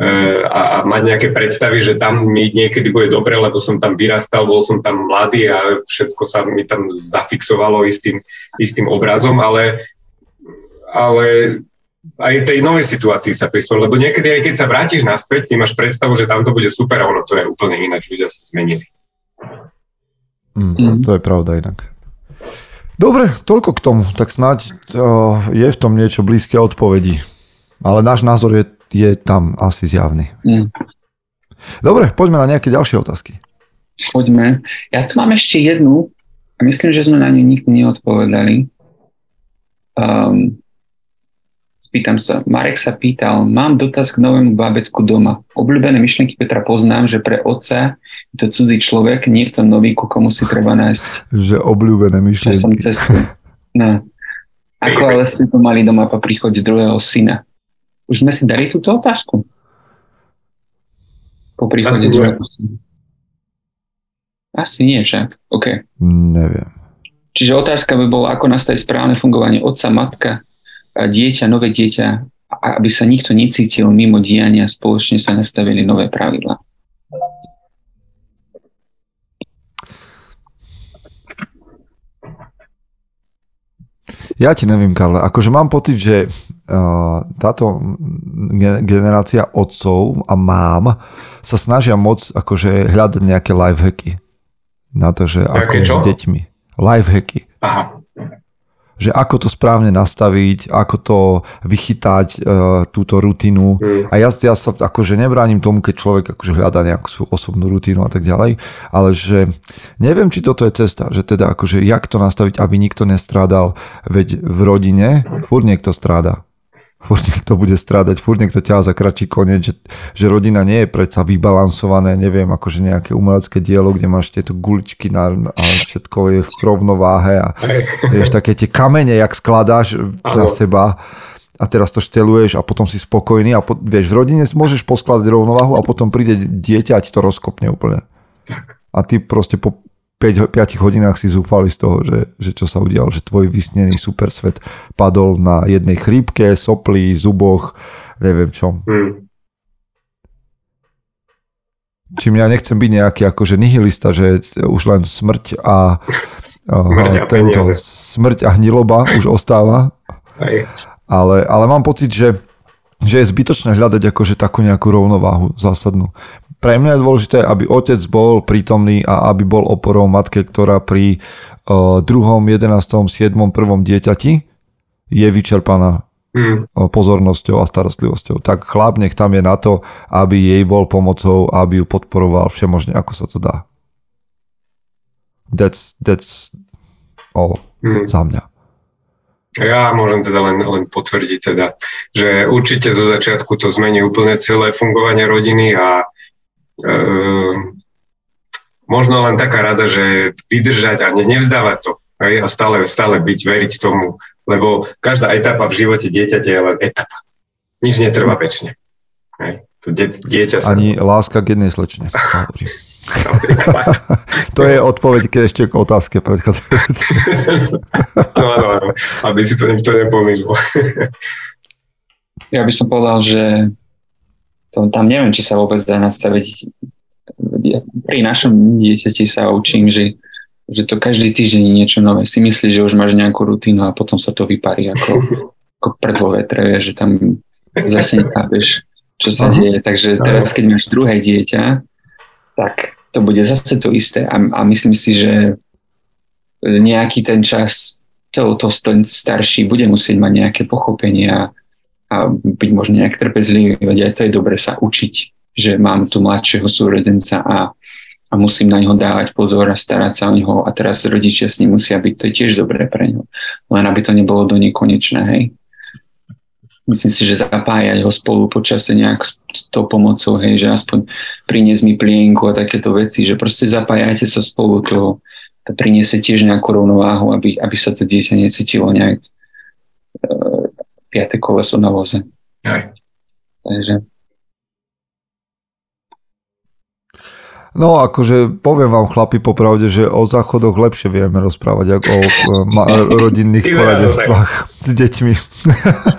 S2: a, a mať nejaké predstavy, že tam mi niekedy bude dobre, lebo som tam vyrastal, bol som tam mladý a všetko sa mi tam zafixovalo istým, istým obrazom, ale, ale aj tej novej situácii sa prispôsobil, lebo niekedy aj keď sa vrátiš naspäť, ty máš predstavu, že tam to bude super a ono to je úplne ináč, ľudia sa zmenili.
S1: Mm, mm. To je pravda inak. Dobre, toľko k tomu. Tak snáď uh, je v tom niečo blízke odpovedi. Ale náš názor je je tam asi zjavný. Mm. Dobre, poďme na nejaké ďalšie otázky.
S3: Poďme. Ja tu mám ešte jednu a myslím, že sme na ňu nikdy neodpovedali. Um, spýtam sa, Marek sa pýtal, mám dotaz k novému bábetku doma. Obľúbené myšlienky Petra poznám, že pre otca je to cudzí človek, niekto nový, ku komu si treba nájsť.
S1: Že obľúbené myšlienky.
S3: Časom cestu. No. Ako ale ste to mali doma po príchode druhého syna? Už sme si dali túto otázku? Po príchode Asi nie. Asi nie však. OK.
S1: Neviem.
S3: Čiže otázka by bola, ako nastaviť správne fungovanie otca, matka, a dieťa, nové dieťa, aby sa nikto necítil mimo diania, spoločne sa nastavili nové pravidla.
S1: Ja ti neviem, Karle. Akože mám pocit, že táto generácia otcov a mám sa snažia moc akože hľadať nejaké lifehacky na to, že ako s deťmi. Lifehacky. Aha že ako to správne nastaviť, ako to vychytať, e, túto rutinu. Mm. A ja, ja sa akože nebránim tomu, keď človek akože hľadá nejakú svoju osobnú rutinu a tak ďalej, ale že neviem, či toto je cesta, že teda akože jak to nastaviť, aby nikto nestrádal, veď v rodine furt niekto stráda furt niekto bude strádať, furt niekto ťa za kratší koniec, že, že rodina nie je predsa vybalansované, neviem, akože nejaké umelecké dielo, kde máš tieto guličky na, a všetko je v rovnováhe a vieš, také tie kamene, jak skladáš na seba a teraz to šteluješ a potom si spokojný a po, vieš, v rodine môžeš poskladať rovnováhu a potom príde dieťa a ti to rozkopne úplne. A ty proste po 5, 5 hodinách si zúfali z toho, že, že čo sa udialo, že tvoj vysnený super svet padol na jednej chrípke, sopli, zuboch, neviem čom. Hmm. Čím ja nechcem byť nejaký akože nihilista, že už len smrť a, a [laughs] tento smrť a hniloba už ostáva. Ale, ale mám pocit, že, že je zbytočné hľadať akože takú nejakú rovnováhu zásadnú pre mňa je dôležité, aby otec bol prítomný a aby bol oporou matke, ktorá pri uh, druhom, jedenástom, siedmom, prvom dieťati je vyčerpaná mm. pozornosťou a starostlivosťou. Tak chlap nech tam je na to, aby jej bol pomocou, aby ju podporoval všemožne, ako sa to dá. That's, that's all mm. za mňa.
S2: Ja môžem teda len, len potvrdiť teda, že určite zo začiatku to zmení úplne celé fungovanie rodiny a možno len taká rada, že vydržať a ne, nevzdávať to hej, a stále, stále byť, veriť tomu, lebo každá etapa v živote dieťaťa je len etapa. Nič netrvá väčšine. Hej. To dieťa
S1: sa... Ani láska k jednej slečne. [laughs] to je odpoveď, keď ešte k otázke predchádzajúcej. [laughs]
S2: no, áno, aby si to nikto nepomýlil.
S3: ja by som povedal, že to, tam neviem, či sa vôbec dá nastaviť. Pri našom dieťati sa učím, že, že to každý týždeň je niečo nové. Si myslíš, že už máš nejakú rutínu a potom sa to vyparí ako, [laughs] ako pred vo vetre, že tam zase nechápeš, čo sa deje. Takže teraz, keď máš druhé dieťa, tak to bude zase to isté. A, a myslím si, že nejaký ten čas to, to starší bude musieť mať nejaké pochopenie a a byť možno nejak trpezlivý, veď aj to je dobre sa učiť, že mám tu mladšieho súrodenca a, a musím na neho dávať pozor a starať sa o neho a teraz rodičia s ním musia byť, to je tiež dobré pre neho. Len aby to nebolo do nekonečné, hej. myslím si, že zapájať ho spolu počasie nejak s tou pomocou, hej, že aspoň priniesť mi plienku a takéto veci, že proste zapájate sa spolu, to, to priniesie tiež nejakú rovnováhu, aby, aby sa to dieťa necítilo nejak piate koleso na voze.
S2: Aj.
S3: Takže
S1: No akože poviem vám chlapi popravde, že o záchodoch lepšie vieme rozprávať ako o ma- [laughs] rodinných poradenstvách s deťmi.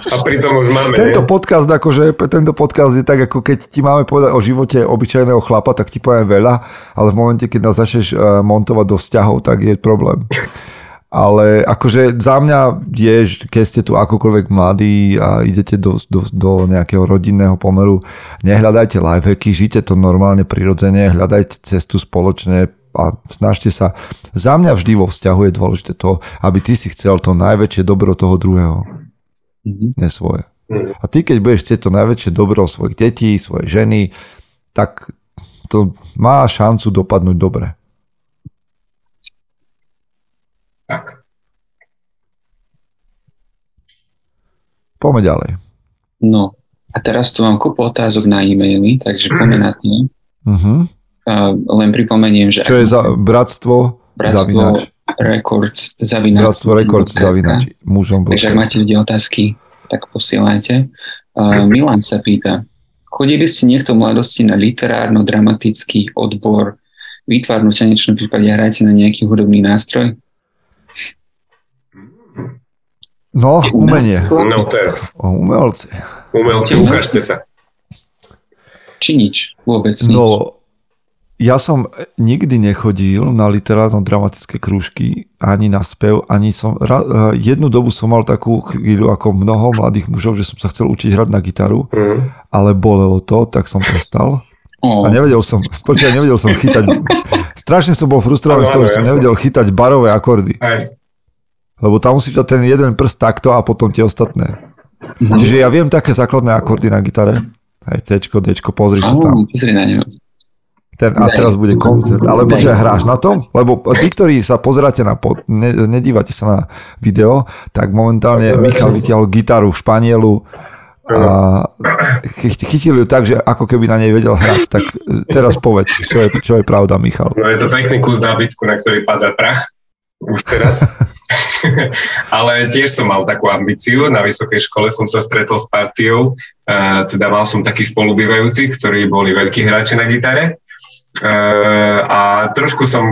S2: A pritom už máme.
S1: Tento podcast, akože, tento podcast je tak, ako keď ti máme povedať o živote obyčajného chlapa, tak ti poviem veľa, ale v momente, keď nás začneš eh, montovať do vzťahov, tak je problém. [laughs] Ale akože za mňa je, keď ste tu akokoľvek mladí a idete do, do, do nejakého rodinného pomeru, nehľadajte lifehacky, žite to normálne, prirodzene, hľadajte cestu spoločne a snažte sa. Za mňa vždy vo vzťahu je dôležité to, aby ty si chcel to najväčšie dobro toho druhého, mm-hmm. ne svoje.
S2: Mhm.
S1: A ty, keď budeš chcieť to najväčšie dobro svojich detí, svojej ženy, tak to má šancu dopadnúť dobre. Poďme ďalej.
S3: no. A teraz tu mám kopu otázok na e-maily, takže poďme na tie.
S1: Uh-huh.
S3: Uh, len pripomeniem, že...
S1: Čo je za bratstvo,
S3: Bratstvo
S1: zavinač.
S3: Records zavinač.
S1: Bratstvo Records zavinač. Mužom
S3: Takže ak máte ľudia otázky, tak posielajte. Uh, Milan sa pýta, chodili ste niekto v mladosti na literárno-dramatický odbor výtvarnú tanečnú prípade hrajete na nejaký hudobný nástroj?
S1: No, umenie.
S2: No teraz.
S1: O, umelci.
S2: Umelci, ukážte sa.
S3: Či nič? Vôbec nič.
S1: No, ja som nikdy nechodil na literárno-dramatické krúžky, ani na spev, ani som... Ra, jednu dobu som mal takú chvíľu ako mnoho mladých mužov, že som sa chcel učiť hrať na gitaru,
S2: Mm.
S1: ale bolelo to, tak som prestal.
S3: O,
S1: A nevedel som, počkaj, nevedel som chytať... [laughs] Strašne som bol frustrovaný z toho,
S2: Áno,
S1: že som nevedel chytať barové akordy.
S2: Aj.
S1: Lebo tam musíš dať ten jeden prst takto a potom tie ostatné.
S3: Mhm.
S1: Čiže ja viem také základné akordy na gitare. Aj C, D, pozri sa tam.
S3: Pozri na ňo.
S1: Ten, a teraz bude koncert. Ale počkaj, hráš na tom? Lebo tí, ktorí sa pozeráte na, pod, ne, nedívate sa na video, tak momentálne Michal vytiahol gitaru v Španielu a chy- chytil ju tak, že ako keby na nej vedel hrať. Tak teraz povedz, čo je, čo je pravda, Michal.
S2: No je to pekný kus nábytku, na ktorý padá prach. Už teraz. [laughs] [laughs] Ale tiež som mal takú ambíciu. Na vysokej škole som sa stretol s partiou. Uh, teda mal som takých spolubývajúcich, ktorí boli veľkí hráči na gitare. Uh, a trošku som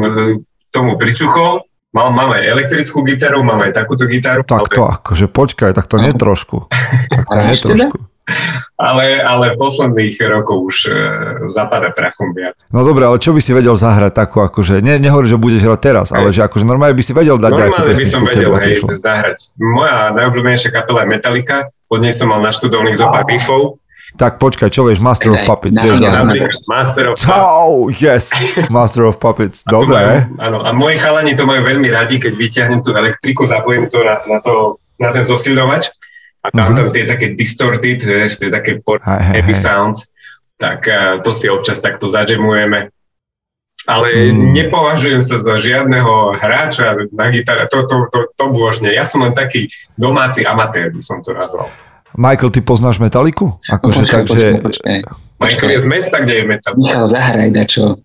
S2: tomu pričuchol. Mal, máme elektrickú gitaru, máme aj takúto gitaru.
S1: Tak to akože počkaj, tak to nie trošku. Tak to [laughs] nie trošku.
S2: Ale, ale v posledných rokoch už uh, zapada prachom viac.
S1: No dobre, ale čo by si vedel zahrať takú, akože, ne, nehovorím, že budeš hrať teraz, ale že akože normálne by si vedel dať
S2: Normálne by som vedel hej, zahrať. Moja najobľúbenejšia kapela je Metallica, od nej som mal naštudovaných zo pár riffov.
S1: Tak počkaj, čo vieš, Master of Puppets, vieš
S3: daj.
S2: Napríklad Master of Puppets.
S1: Čau, yes, Master of Puppets,
S2: A to
S1: dobre.
S2: majú- Áno, a moji chalani to majú veľmi radi, keď vyťahnem tú elektriku, zapojím to na, na, to, na ten zosilňovač a tam
S1: Mhm.
S2: tam tie také distorted, vieš, tie také por-
S1: hej,
S2: heavy
S1: hej.
S2: sounds, tak eh, to si občas takto zažemujeme. Ale
S1: Mm.
S2: nepovažujem sa za žiadneho hráča na gitare, to, to, to, to božne. Ja som len taký domáci amatér, by som to nazval.
S1: Michael, ty poznáš Metaliku? Akože,
S3: Počkaj,
S1: takže.
S2: Michael je z mesta, kde je metal.
S3: Michal, zahraj dačo. [laughs]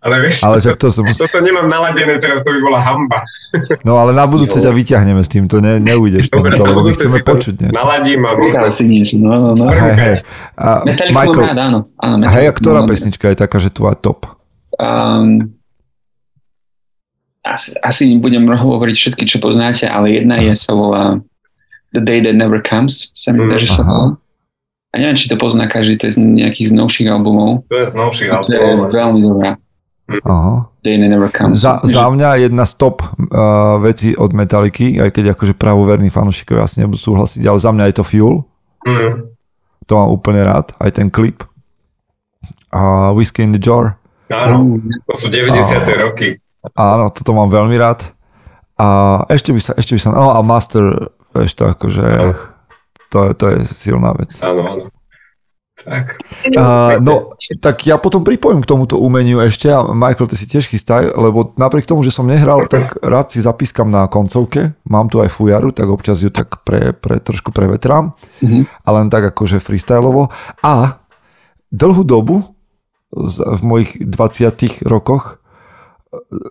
S2: Ale vieš,
S1: ale tak to som...
S2: toto nemám naladené, teraz to by bola hamba. [laughs]
S1: No ale na budúce ťa vyťahneme s tým, to ne, neujdeš
S2: Dobre, na
S1: lebo my chceme
S2: si to
S1: počuť. Nie?
S2: naladím a možno
S3: si niečo, no, no, no.
S1: Hej, hej. A Michael,
S3: rád, áno. áno
S1: hej, a ktorá
S3: rád.
S1: pesnička je taká, že tvoja top?
S3: Um, asi, asi budem hovoriť všetky, čo poznáte, ale jedna je, sa volá The Day That Never Comes, sa mi zdá,
S2: Mm,
S3: že sa volá. A neviem, či to pozná každý, to je z nejakých z novších albumov.
S2: to je z novších
S3: To je
S2: albumov.
S3: veľmi dobrá.
S1: Aha.
S3: Day That Never Comes.
S1: Za, za mňa jedna z top uh, vecí od Metaliky, aj keď akože pravoverní fanúšikovia asi nebudú súhlasiť, ale za mňa je to Fuel.
S2: Mm.
S1: To mám úplne rád, aj ten klip. A Whiskey in the Jar.
S2: Áno, to sú 90. roky.
S1: Áno, toto mám veľmi rád. A ešte by sa, ešte by sa, no a Master, vieš to akože, to, to je silná vec.
S2: Áno, áno. Tak.
S1: Uh, no, tak ja potom pripojím k tomuto umeniu ešte a Michael, ty si tiež chystaj, lebo napriek tomu, že som nehral, tak rád si zapískam na koncovke. Mám tu aj fujaru, tak občas ju tak pre, pre, trošku prevetrám, mm-hmm. ale len tak akože freestyleovo. A dlhú dobu v mojich 20 rokoch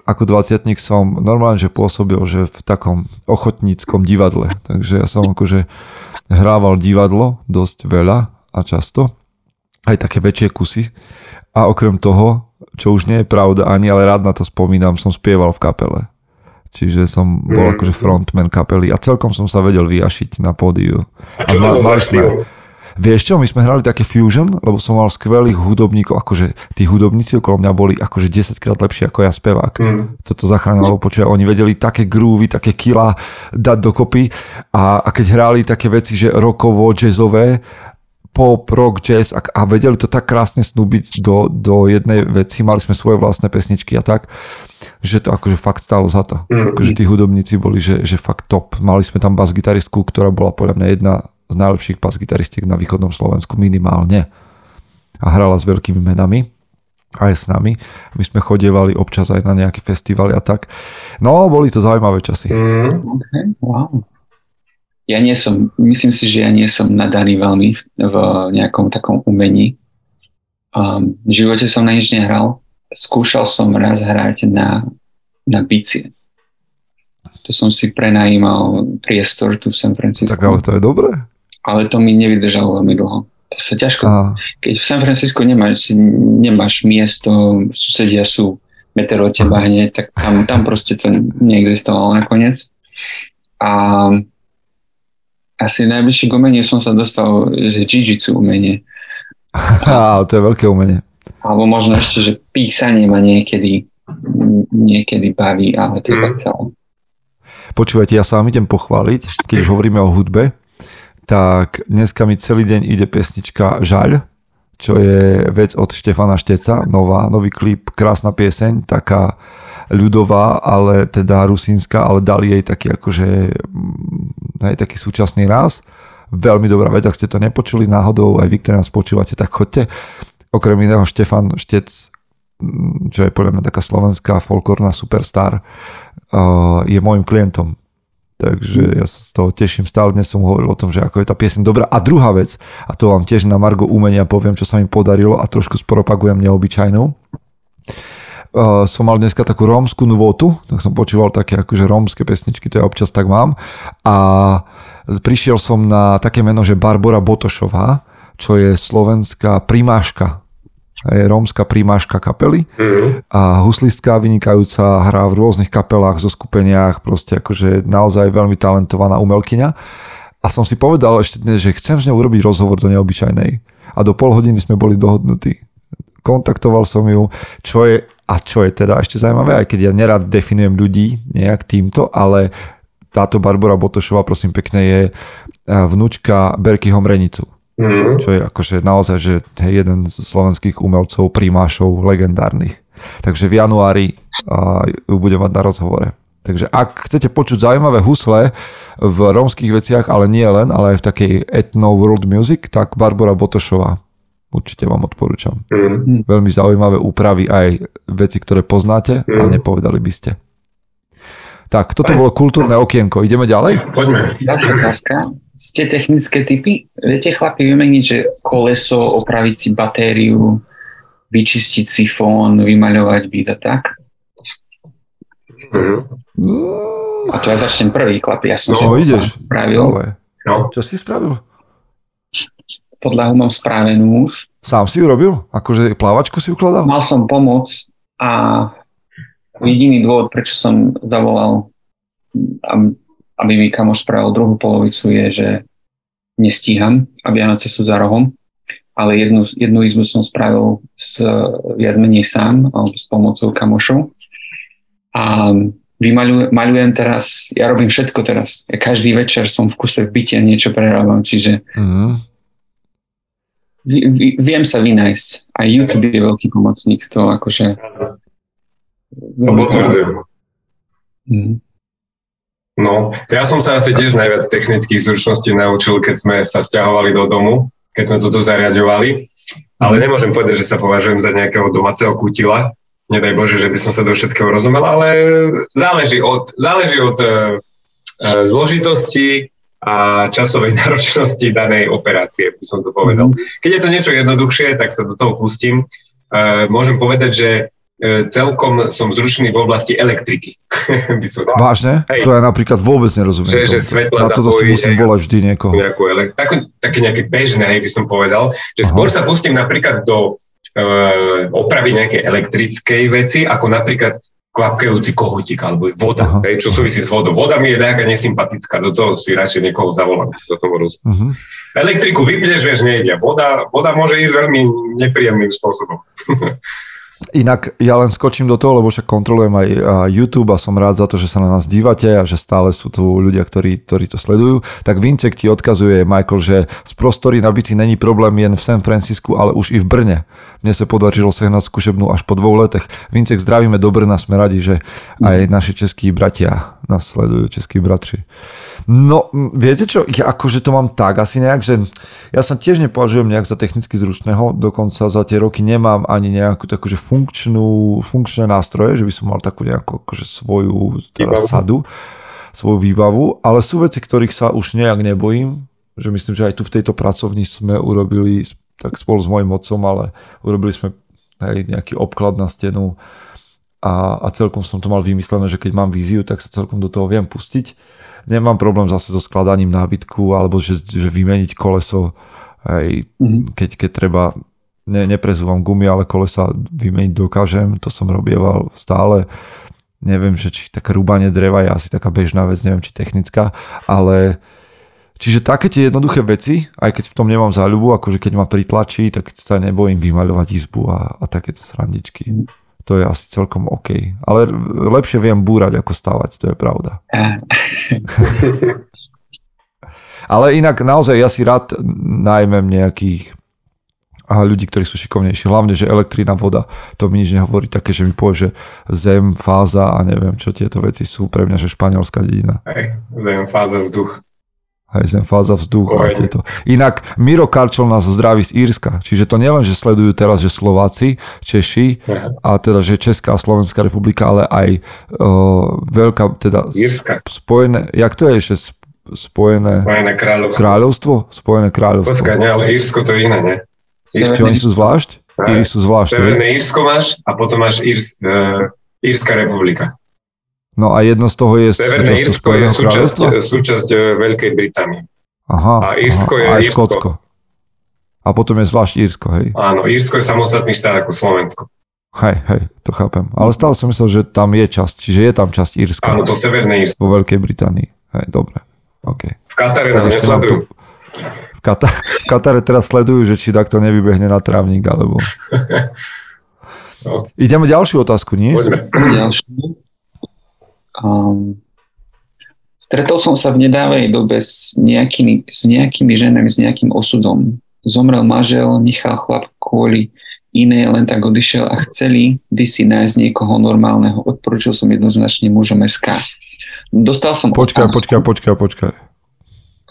S1: ako 20 som normálne, že pôsobil, že v takom ochotníckom divadle. Takže ja som akože hrával divadlo dosť veľa a často aj také väčšie kusy. A okrem toho, čo už nie je pravda ani, ale rád na to spomínam, som spieval v kapele. Čiže som bol mm. akože frontman kapely a celkom som sa vedel vyjašiť na pódiu.
S2: A čo to bol za štýl?
S1: Vieš čo, my sme hrali také fusion, lebo som mal skvelých hudobníkov, akože tí hudobníci okolo mňa boli akože 10 krát lepšie ako ja spevák. Mm. Toto zachránilo počuť, oni vedeli také groovy, také kila dať dokopy a, a keď hrali také veci, že rockovo, jazzové, pop, rock, jazz a, a vedeli to tak krásne snúbiť do, do jednej veci, mali sme svoje vlastné pesničky a tak, že to akože fakt stálo za to. Mm. Akože tí hudobníci boli, že, že fakt top. Mali sme tam bas-gitaristku, ktorá bola podľa mňa jedna z najlepších bas-gitaristiek na východnom Slovensku minimálne. A hrala s veľkými menami aj s nami. My sme chodievali občas aj na nejaké festivaly a tak. No, boli to zaujímavé časy.
S3: Mm. Okay, wow ja nie som, myslím si, že ja nie som nadaný veľmi v, v nejakom takom umení. Um, v živote som na nič nehral. Skúšal som raz hrať na, na bicie. To som si prenajímal priestor tu v San Francisco.
S1: Tak ale to je dobré.
S3: Ale to mi nevydržalo veľmi dlho. To sa ťažko... Aha. Keď v San Francisco nemáš, nemáš miesto, susedia sú meter od teba hneď, tak tam, tam proste to neexistovalo nakoniec. A asi najbližšie k umeniu som sa dostal, že jiu-jitsu umenie.
S1: Á, to je veľké umenie.
S3: Alebo možno ešte, že písanie ma niekedy, niekedy baví, ale to je tak celé.
S1: Počúvajte, ja sa vám idem pochváliť, keď už hovoríme o hudbe, tak dneska mi celý deň ide pesnička Žaľ, čo je vec od Štefana Šteca, nová, nový klip, krásna pieseň, taká ľudová, ale teda rusínska, ale dali jej taký akože mm, hej, taký súčasný ráz. Veľmi dobrá vec, ak ste to nepočuli náhodou, aj vy, ktorí nás počúvate, tak chodte. Okrem iného Štefan Štec, mm, čo je podľa mňa taká slovenská folklórna superstar, je môjim klientom. Takže ja sa z toho teším. Stále dnes som hovoril o tom, že ako je tá piesň dobrá. A druhá vec, a to vám tiež na Margo umenia poviem, čo sa mi podarilo a trošku spropagujem neobyčajnou uh, som mal dneska takú rómsku nvotu, tak som počúval také akože rómske pesničky, to ja občas tak mám. A prišiel som na také meno, že Barbara Botošová, čo je slovenská primáška je rómska primáška kapely mm-hmm. a huslistka vynikajúca, hrá v rôznych kapelách, zo skupeniach, proste akože naozaj veľmi talentovaná umelkyňa. A som si povedal ešte dnes, že chcem s ňou urobiť rozhovor do neobyčajnej. A do pol hodiny sme boli dohodnutí. Kontaktoval som ju, čo je a čo je teda ešte zaujímavé, aj keď ja nerad definujem ľudí nejak týmto, ale táto Barbara Botošová, prosím pekne, je e, vnúčka Berky Homrenicu. Mm. Čo je akože naozaj, že je jeden z slovenských umelcov, primášov, legendárnych. Takže v januári uh, ju budem mať na rozhovore. Takže ak chcete počuť zaujímavé husle v rómskych veciach, ale nie len, ale aj v takej etno world music, tak Barbara Botošová Určite vám odporúčam. Mm. Veľmi zaujímavé úpravy aj veci, ktoré poznáte mm. a nepovedali by ste. Tak, toto bolo kultúrne okienko. Ideme ďalej?
S2: Poďme.
S3: Otázka. Ste technické typy? Viete chlapi vymeniť, že koleso, opraviť si batériu, vyčistiť sifón, vymaľovať byt a tak? Mm. A to ja začnem prvý, chlapi. Ja som
S1: no, si ideš.
S3: spravil.
S1: No. Čo si spravil?
S3: podľahu mám správenú už.
S1: Sám si ju robil? Akože plávačku si ukladal?
S3: Mal som pomoc a jediný dôvod, prečo som zavolal, aby mi kamoš spravil druhú polovicu, je, že nestíham a Vianoce sú za rohom, ale jednu, jednu izbu som spravil s, viac menej sám alebo s pomocou kamošov. A vymaľujem maľujem teraz, ja robím všetko teraz. Ja každý večer som v kuse v byte a niečo prerábam, čiže mm viem sa vynájsť. Aj YouTube je veľký pomocník, to akože...
S2: To potvrdzujem. Mm. No, ja som sa asi tiež najviac technických zručností naučil, keď sme sa stiahovali do domu keď sme toto zariadovali. Ale
S1: Mhm.
S2: nemôžem povedať, že sa považujem za nejakého domáceho kutila. Nedaj Bože, že by som sa do všetkého rozumel, ale záleží od, záleží od e, e, zložitosti a časovej [laughs] náročnosti danej operácie, by som to povedal. Keď je to niečo jednoduchšie, tak sa do toho pustím. E, môžem povedať, že celkom som zručný v oblasti elektriky. [laughs] by som dal.
S1: Vážne?
S2: Hej.
S1: To ja napríklad vôbec nerozumiem.
S2: Že- že svetla
S1: Na toto si
S2: zapojí,
S1: musím
S2: hej.
S1: volať vždy niekoho.
S2: nejakú ele- také, také nejaké bežné, hej, by som povedal. Že
S1: Aha.
S2: skôr sa pustím napríklad do e, opravy nejakej elektrickej veci, ako napríklad kvapkajúci kohutík alebo voda,
S1: Aha.
S2: hej, čo súvisí s vodou. Voda mi je nejaká nesympatická, do toho si radšej niekoho zavolám, či sa tomu rozumiem.
S1: Mhm.
S2: Elektriku vypneš, vieš, nejde. Voda, voda môže ísť veľmi nepríjemným spôsobom. [laughs]
S1: Inak ja len skočím do toho, lebo však kontrolujem aj YouTube a som rád za to, že sa na nás dívate a že stále sú tu ľudia, ktorí, ktorí to sledujú. Tak Vincek ti odkazuje, Michael, že z prostory na bici není problém jen v San Francisku, ale už i v Brne. Mne sa podarilo sehnať skúšebnú až po dvou letech. Vincek, zdravíme do Brna, sme radi, že aj naši českí bratia nás sledujú, českí bratři. No, viete čo, ja akože to mám tak asi nejak, že ja sa tiež nepovažujem nejak za technicky zručného, dokonca za tie roky nemám ani nejakú takú, že funkčnú, funkčné nástroje, že by som mal takú nejakú akože svoju teraz
S2: Výbavu.
S1: sadu, svoju výbavu, ale sú veci, ktorých sa už nejak nebojím, že myslím, že aj tu v tejto pracovni sme urobili tak spolu s mojim otcom, ale urobili sme hej, nejaký obklad na stenu a, a celkom som to mal vymyslené, že keď mám víziu, tak sa celkom do toho viem pustiť. Nemám problém zase so skladaním nábytku alebo že, že vymeniť koleso, hej,
S3: Mhm.
S1: keď, keď treba, ne, neprezúvam gumy, ale kolesa vymeniť dokážem, to som robieval stále. Neviem, že či také rúbanie dreva je asi taká bežná vec, neviem, či technická, ale Čiže také tie jednoduché veci, aj keď v tom nemám záľubu, akože keď ma pritlačí, tak sa nebojím vymaľovať izbu a, a takéto srandičky. To je asi celkom OK. Ale lepšie viem búrať ako stavať, to je pravda. [laughs] [laughs] Ale inak naozaj ja si rád najmem nejakých a ľudí, ktorí sú šikovnejší. Hlavne, že elektrina, voda, to mi nič nehovorí také, že mi povie, že zem, fáza a neviem, čo tieto veci sú pre mňa, že španielská dedina.
S2: Hej, zem, fáza, vzduch.
S1: Hej, zem, fáza, vzduch a
S2: Poriadne.
S1: tieto. Inak Miro Karčol nás zdraví z Írska, čiže to nielen, že sledujú teraz, že Slováci, Češi,
S2: Aha.
S1: a teda, že Česká a Slovenská republika, ale aj o, veľká, teda
S2: Írska.
S1: spojené, jak to je sp- spojené
S2: Spojené kráľovstvo.
S1: kráľovstvo? Spojené kráľovstvo.
S2: Počkaj, ale Írsko to je iné, ne?
S1: Či oni sú zvlášť? Íri sú zvlášť.
S2: Severné Írsko máš a potom máš Írs, uh, Írska republika.
S1: No a jedno z toho je
S2: Severné Írsko je súčasť, súčasť eh, Veľkej Británie.
S1: Aha,
S2: a Írsko
S1: aha,
S2: je
S1: aj
S2: Írsko.
S1: Škótsko. A potom je zvlášť Írsko, hej?
S2: Áno, Írsko je samostatný štát ako Slovensko.
S1: Hej, hej, to chápem. Ale stále som myslel, že tam je časť, čiže je tam časť Írska
S2: Áno, to Severné Írsko.
S1: vo Veľkej Británii. Hej, dobre. OK.
S2: V Katare
S1: Tak
S2: nás nesledujú.
S1: V, Kata- v Katare teraz sledujú, že či takto nevybehne na trávnik, alebo... [laughs]
S2: No.
S1: Ideme ďalšiu otázku, nie?
S2: Poďme.
S3: ďalšiu. Um, stretol som sa v nedávej dobe s nejakými, s nejakými ženami, s nejakým osudom. Zomrel manžel, nechal chlap kvôli iné, len tak odišiel a chceli by si nájsť niekoho normálneho. Odporúčil som jednoznačne mužom SK. Dostal som
S1: Počkaj,
S3: otázku.
S1: počkaj, počkaj, počkaj.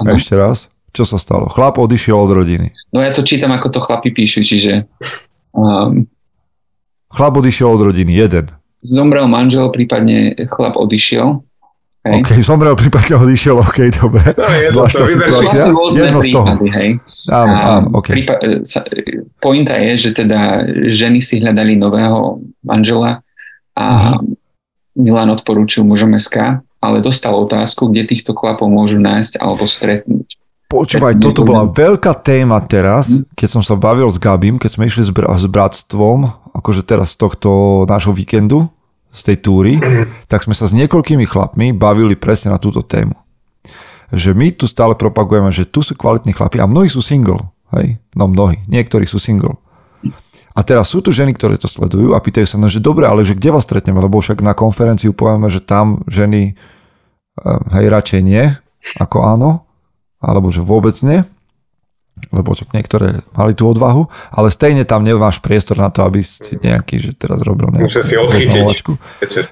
S3: Áno.
S1: Ešte raz. Čo sa stalo? Chlap odišiel od rodiny.
S3: No ja to čítam, ako to chlapi píšu, čiže um,
S1: Chlap odišiel od rodiny, jeden.
S3: zomrel manžel, prípadne chlap odišiel. Hej.
S1: OK, zomrel, prípadne odišiel, OK, dobre.
S2: No,
S1: Zvláštna
S2: to.
S3: Sú
S1: situácia. Jedno z toho.
S3: hej.
S1: Áno, áno, OK.
S3: prípa- e, sa- pointa je, že teda ženy si hľadali nového manžela a
S1: Mhm.
S3: Milan odporúčil mužom SK, ale dostal otázku, kde týchto chlapov môžu nájsť alebo stretnúť.
S1: Počúvaj, toto bola veľká téma teraz,
S3: Hm.
S1: keď som sa bavil s Gabim, keď sme išli s, br- s bratstvom, akože teraz z tohto nášho víkendu, z tej túry, tak sme sa s niekoľkými chlapmi bavili presne na túto tému. Že my tu stále propagujeme, že tu sú kvalitní chlapi a mnohí sú single. Hej? No mnohí, niektorí sú single. A teraz sú tu ženy, ktoré to sledujú a pýtajú sa, no že dobre, ale že kde vás stretneme, lebo však na konferenciu povieme, že tam ženy eh, hej, radšej nie, ako áno, alebo že vôbec nie. lebo čak niektoré mali tú odvahu, ale stejne tam nemáš priestor na to, aby si nejaký, že teraz robil nejakú
S2: Musíš si odchytiť.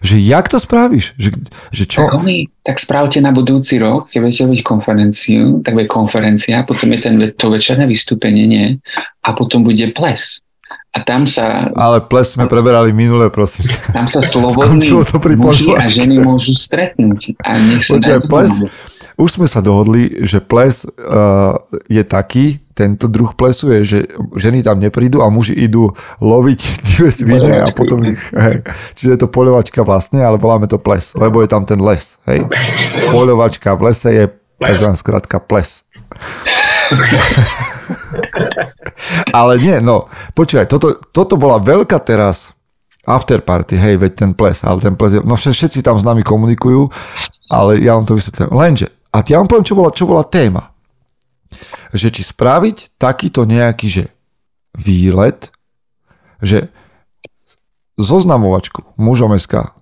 S1: Že jak to spravíš? Že, že čo?
S3: Tak, oni, tak spravte na budúci rok, keď budete robiť konferenciu, tak bude konferencia, potom je ten, to večerné vystúpenie, nie? A potom bude ples. A tam sa...
S1: Ale ples sme preberali minule, prosím.
S3: Tam sa slobodní
S1: to pri
S3: muži a ženy môžu stretnúť. A nech sa
S1: Počkaj,
S3: dajú
S1: ples. Už sme sa dohodli, že ples uh, je taký, tento druh plesu je, že ženy tam neprídu a muži idú loviť [laughs] divé svine a potom ich, hej. Čiže je to poľovačka vlastne, ale voláme to ples, lebo je tam ten les, hej. Poľovačka v lese je tzv. skratka ples. [laughs] ale nie, no, počúvaj, toto, toto bola veľká teraz after party, hej, veď ten ples, ale ten ples je, no vše- všetci tam s nami komunikujú, ale ja vám to vysvetlím. Lenže, a ja vám poviem, čo bola, čo bola téma. Že či spraviť takýto nejaký, že výlet, že zoznamovačku mužom SK,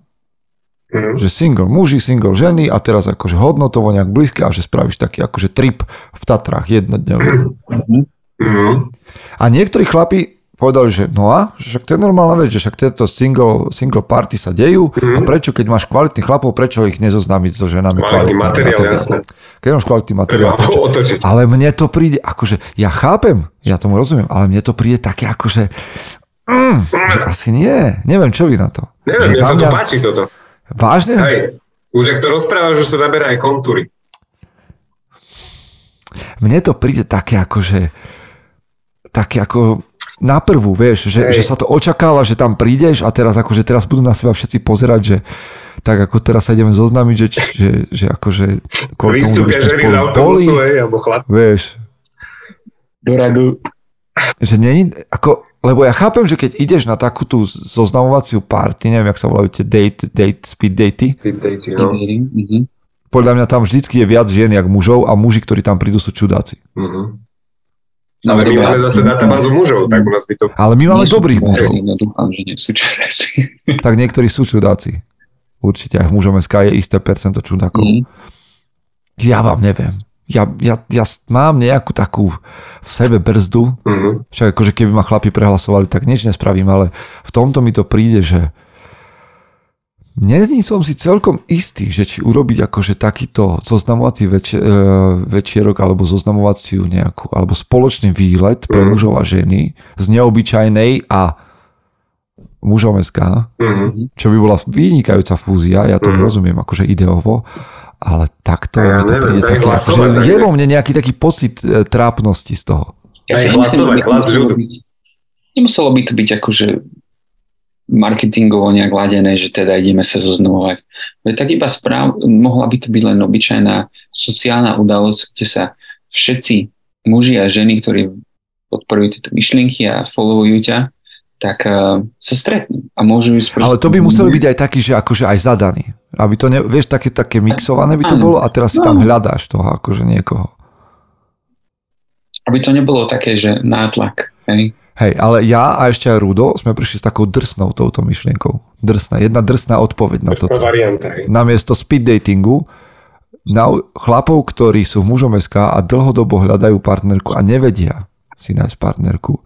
S2: Mhm.
S1: že single muži, single ženy a teraz akože hodnotovo nejak blízke a že spravíš taký akože trip v Tatrách jednodňový.
S2: Mhm.
S1: A niektorí chlapi povedali, že no a, že však to je normálna vec, že však tieto single, single party sa dejú a prečo, keď máš kvalitných chlapov, prečo ich nezoznámiť so ženami
S2: Kvalitný materiál,
S1: ďalej.
S2: jasné.
S1: Keď máš kvalitný materiál, prečo? Ale mne to príde, akože, ja chápem, ja tomu rozumiem, ale mne to príde také akože, mm, že asi nie. Neviem, čo vy na to.
S2: Neviem,
S1: Že za
S2: sa to páči toto.
S1: Vážne?
S2: Hej, už ak to rozprávaš, už to naberá aj kontúry.
S1: Mne to príde také akože, také ako na prvú, vieš, že,
S2: Hej.
S1: že sa to očakáva, že tam prídeš a teraz akože teraz budú na seba všetci pozerať, že tak ako teraz sa ideme zoznámiť, že, že, že akože kvôli tomu, sme
S2: ženy z
S1: spolu boli,
S2: autobusu, hej, alebo chlap.
S1: vieš,
S3: Do radu.
S1: že není, ako, lebo ja chápem, že keď ideš na takú tú zoznamovaciu party, neviem, jak sa volajú tie date, date, speed datey,
S2: Speed dating, no.
S3: Mhm.
S1: podľa mňa tam vždycky je viac žien jak mužov a muži, ktorí tam prídu, sú čudáci.
S2: Mhm.
S3: No,
S2: Ale my máme zase databázu mužov, tak u nás by to...
S1: Ale my máme dobrých mužov.
S3: Dúfam, že nie sú čudáci. [laughs]
S1: Tak niektorí sú čudáci. Určite aj v mužom SK je isté percento čudákov.
S3: Mhm.
S1: Ja vám neviem. Ja, ja, ja mám nejakú takú v sebe brzdu,
S2: Mhm.
S1: však akože keby ma chlapi prehlasovali, tak nič nespravím, ale v tomto mi to príde, že Nezní som si celkom istý, že či urobiť akože takýto zoznamovací več- e, večierok alebo zoznamovaciu nejakú, alebo spoločný výlet pre
S2: Mhm.
S1: mužov a ženy z neobyčajnej a mužom SK,
S2: Mhm.
S1: čo by bola vynikajúca fúzia, ja tomu
S2: Mhm.
S1: rozumiem, akože ideovo, ale takto
S2: Ja
S1: mi to
S2: neviem,
S1: príde
S2: hlasovať,
S1: akože je vo mne nejaký taký pocit e, trápnosti z toho.
S3: Ja nemyslím,
S2: hlasovať,
S3: to
S2: hlas ľudu.
S3: byť- Nemuselo by to byť akože marketingovo nejak ladené, že teda ideme sa zoznamovať. Veď tak iba správ, mohla by to byť len obyčajná sociálna udalosť, kde sa všetci muži a ženy, ktorí podporujú tieto myšlienky a followujú ťa, tak uh, sa stretnú a môžu ísť
S1: Ale to by museli byť aj taký, že akože aj zadaný. Aby to, ne, vieš, také, také mixované by to bolo a teraz si tam
S3: No.
S1: hľadáš toho, akože niekoho.
S3: Aby to nebolo také, že nátlak. Hej?
S1: Hej, ale ja a ešte aj Rudo sme prišli s takou drsnou touto myšlienkou. Drsná, jedna drsná odpoveď na
S2: To
S1: toto.
S2: varianta, hej.
S1: Namiesto speed datingu na chlapov, ktorí sú v mužom SK a dlhodobo hľadajú partnerku a nevedia si nájsť partnerku,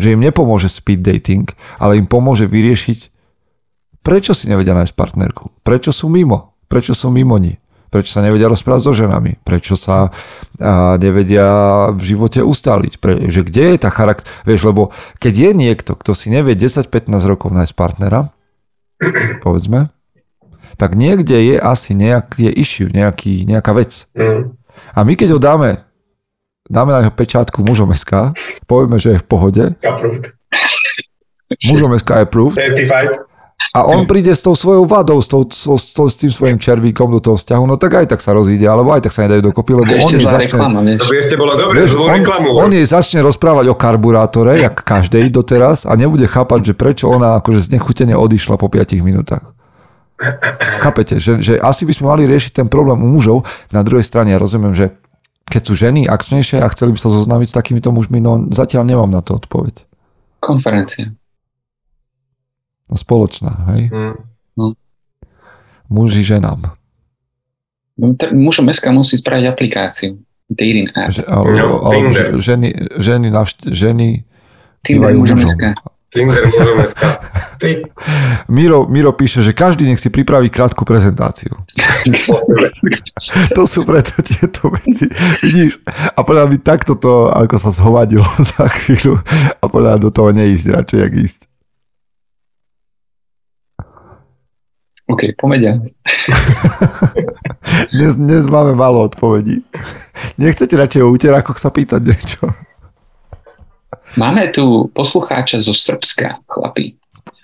S1: že im nepomôže speed dating, ale im pomôže vyriešiť, prečo si nevedia nájsť partnerku, prečo sú mimo, prečo sú mimo ní, prečo sa nevedia rozprávať so ženami, prečo sa a, nevedia v živote ustáliť, pre, že kde je tá charakter, vieš, lebo keď je niekto, kto si nevie 10-15 rokov nájsť partnera, povedzme, tak niekde je asi nejaký issue, nejaký, nejaká vec.
S2: Mhm.
S1: A my keď ho dáme, dáme na jeho pečátku mužom SK, povieme, že je v pohode,
S2: Approved.
S1: mužom SK je
S2: Certified.
S1: A on príde s tou svojou vadou, s, tou, s, s, s tým svojim červíkom do toho vzťahu, no tak aj tak sa rozíde, alebo aj tak sa nedajú dokopy, lebo on
S3: Ešte
S1: jej
S3: zlá
S1: začne,
S3: reklama, vieš.
S2: Ešte bolo dobre,
S1: vieš, on, on jej začne rozprávať o karburátore, jak každej doteraz, a nebude chápať, že prečo ona akože znechutene odišla po 5 minútach. Chápete, že, že asi by sme mali riešiť ten problém u mužov. Na druhej strane ja rozumiem, že keď sú ženy akčnejšie a chceli by sa zoznámiť s takýmito mužmi, no zatiaľ nemám na to odpoveď.
S3: Konferencia.
S1: No, spoločná, hej?
S2: Mhm.
S1: Muži ženám.
S3: No, Mužom SK musí spraviť aplikáciu. Dating app.
S1: Že, alebo,
S2: No, Tinder.
S1: že- ženy, ženy, navšt- ženy
S3: Tinder mužom.
S2: Tinder. [laughs] Ty,
S1: Miro, Miro píše, že každý nech si pripraví krátku prezentáciu. [laughs] To sú preto tieto veci. Vidíš? A podľa mňa takto to, ako sa zhovadilo [laughs] za chvíľu a podľa do toho neísť, radšej jak ísť.
S3: OK, poďme. [laughs]
S1: Dnes, dnes máme málo odpovedí. Nechcete radšej o úterákoch sa pýtať niečo?
S3: Máme tu poslucháča zo Srbska, chlapí.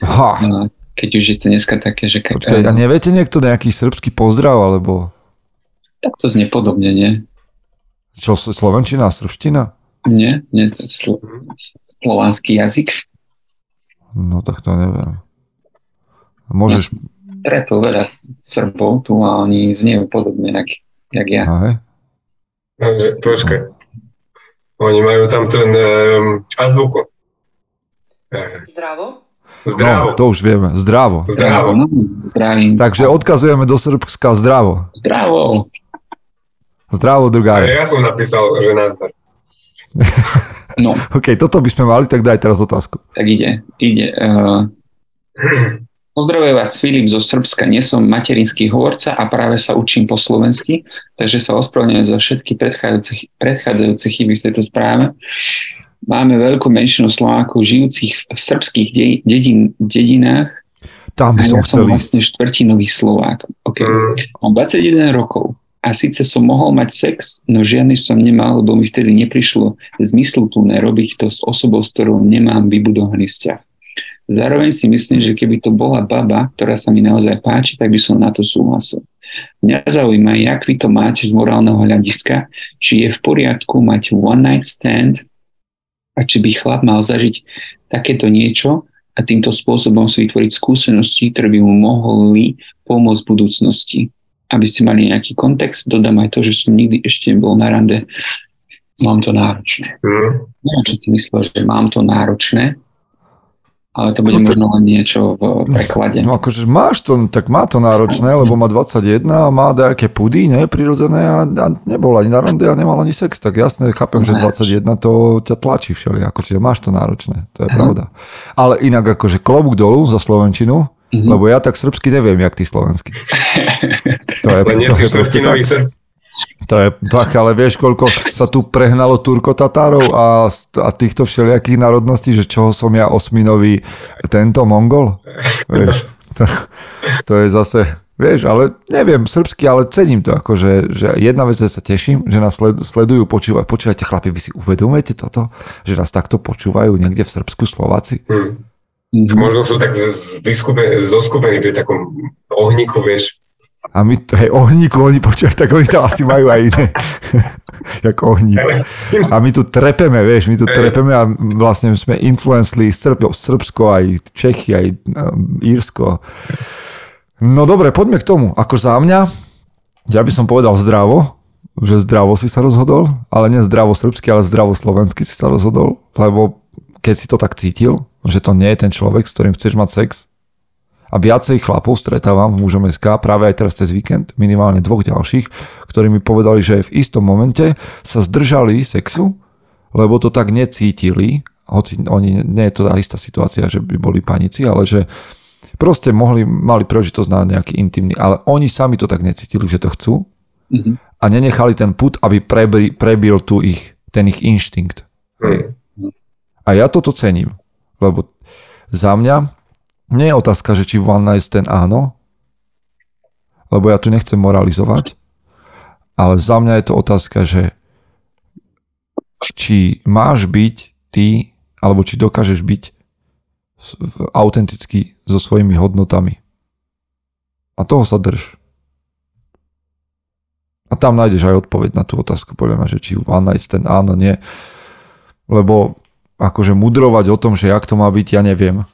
S1: Ha,
S3: No, Keď už je to dneska také, že ka-
S1: počkaj, a neviete niekto nejaký srbský pozdrav, alebo
S3: tak to znie podobne, nie?
S1: čo, slovenčina, srbština?
S3: Nie? Nie, to je slo- slovanský jazyk.
S1: No tak to neviem. Môžeš,
S3: Stretol veľa Srbov tu a oni zniejú podobne, jak, jak ja.
S2: No, že, počkaj. Oni majú tam ten um, azbuku.
S4: Zdravo.
S2: Zdravo.
S1: No, to už vieme. Zdravo.
S2: Zdravo.
S3: No, zdravím.
S1: Takže odkazujeme do Srbska zdravo.
S3: Zdravo.
S1: Zdravo, drugáre.
S2: ja som napísal, že nazdar.
S3: No, [laughs]
S1: OK, toto by sme mali, tak daj teraz otázku.
S3: tak ide. Ide. Uh, [clears throat] Pozdravuje vás Filip zo Srbska. Nie som materinský hovorca a práve sa učím po slovensky, takže sa ospravedlňujem za všetky predchádzajúce, predchádzajúce chyby v tejto správe. Máme veľkú menšinu Slovákov žijúcich v srbských de- dedin, dedinách
S1: Tam by
S3: a
S1: som
S3: ja som
S1: ísť.
S3: vlastne štvrtinový Slovák. Okay.
S2: Mm,
S3: Mám 21 rokov a síce som mohol mať sex, no žiadny som nemal, lebo mi vtedy neprišlo zmysluplné robiť to s osobou, s ktorou nemám vybudovaný vzťah. Zároveň si myslím, že keby to bola baba, ktorá sa mi naozaj páči, tak by som na to súhlasil. Mňa zaujíma, jak vy to máte z morálneho hľadiska, či je v poriadku mať one night stand a či by chlap mal zažiť takéto niečo a týmto spôsobom si vytvoriť skúsenosti, ktoré by mu mohli pomôcť v budúcnosti. Aby ste mali nejaký kontext, dodám aj to, že som nikdy ešte nebol na rande. Mám to náročné.
S2: mm.
S3: Neviem, čo ty myslel, že mám to náročné, ale to bude
S1: No to-
S3: možno len niečo v preklade.
S1: No akože máš to, tak má to náročné, lebo má 21 a má nejaké pudy, ne, prirodzené a, a nebol ani na rande a nemal ani sex, tak jasne chápem, že 21 to ťa tlačí všeli, ako, čiže máš to náročné, to je
S3: Aha.
S1: pravda. Ale inak akože klobúk dolu za Slovenčinu,
S3: Mhm.
S1: lebo ja tak srbsky neviem, jak ty slovenský. [laughs] To je, to proste
S2: štvrtinový
S1: tak. To je tak, ale vieš, koľko sa tu prehnalo Turko-Tatárov a, a týchto všelijakých národností, že čoho som ja osminový tento Mongol? Vieš, to, to je zase, vieš, ale neviem, srbsky, ale cením to, akože, že jedna vec, že sa teším, že nás sled- sledujú, počúvajú, počúvajte chlapi, vy si uvedomujete toto, že nás takto počúvajú niekde v Srbsku Slováci?
S2: Mm.
S3: Mhm.
S2: Možno sú tak zoskupení pri takom ohníku, vieš.
S1: A my, hej, ohníku, oni počúvajú, tak oni tam asi majú aj iné. [laughs] ako ohník. A my tu trepeme, vieš, my tu trepeme a vlastne sme influencli Srb, Srbsko, aj Čechy, aj um, Írsko. No dobre, poďme k tomu. Ako za mňa, ja by som povedal zdravo, že zdravo si sa rozhodol, ale nie zdravo srbsky, ale zdravo slovensky si sa rozhodol, lebo keď si to tak cítil, že to nie je ten človek, s ktorým chceš mať sex, a viacej chlapov stretávam v mužom SK práve aj teraz cez víkend, minimálne dvoch ďalších, ktorí mi povedali, že v istom momente sa zdržali sexu, lebo to tak necítili, hoci oni, nie je to tá istá situácia, že by boli panici, ale že proste mohli, mali príležitosť na nejaký intimný, ale oni sami to tak necítili, že to chcú
S3: Mhm.
S1: a nenechali ten put, aby prebil, prebil tu ich, ten ich inštinkt. Hej. A ja toto cením, lebo za mňa nie je otázka, že či one night stand áno, lebo ja tu nechcem moralizovať, ale za mňa je to otázka, že či máš byť ty, alebo či dokážeš byť autenticky so svojimi hodnotami. A toho sa drž. A tam nájdeš aj odpoveď na tú otázku, podľa mňa, že či one night stand áno, nie. Lebo akože mudrovať o tom, že jak to má byť, ja neviem.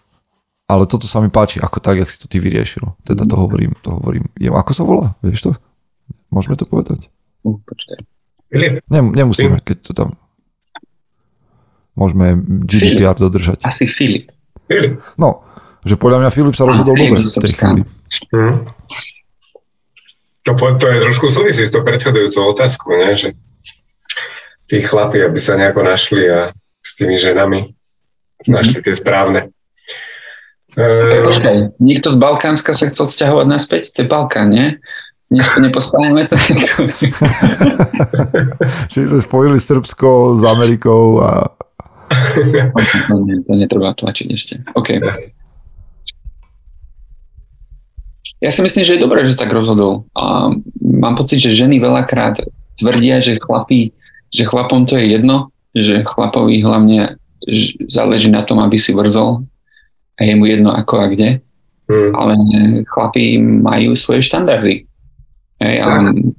S1: Ale toto sa mi páči, ako tak, jak si to ty vyriešil. Teda to hovorím, to hovorím. Je, ako sa volá? Vieš to? Môžeme to povedať?
S3: Počkaj.
S2: Filip,
S1: Nem, nemusíme, keď to tam... Môžeme GDPR dodržať.
S3: Asi Filip.
S2: Filip.
S1: No, že podľa mňa Filip sa rozhodol
S3: Filip
S1: dobre
S3: zo
S1: v tej chvíli.
S2: Mm. To, to je trošku súvisí s tou predchádzajúcou otázkou, ne? že tí chlapi, aby sa nejako našli a s tými ženami našli tie správne.
S3: Uh, Niekto z Balkánska sa chcel sťahovať naspäť? To je Balkán, nie? Dnes to nepospájame to.
S1: Čiže sa spojili Srbsko s Amerikou a...
S3: to, nie, to netreba tlačiť ešte. OK. Ja si myslím, že je dobré, že sa tak rozhodol. A mám pocit, že ženy veľakrát tvrdia, že chlapí, že chlapom to je jedno, že chlapovi hlavne záleží na tom, aby si vrzol a je mu jedno ako a kde. Hmm. Ale chlapí majú svoje štandardy. Hej, a on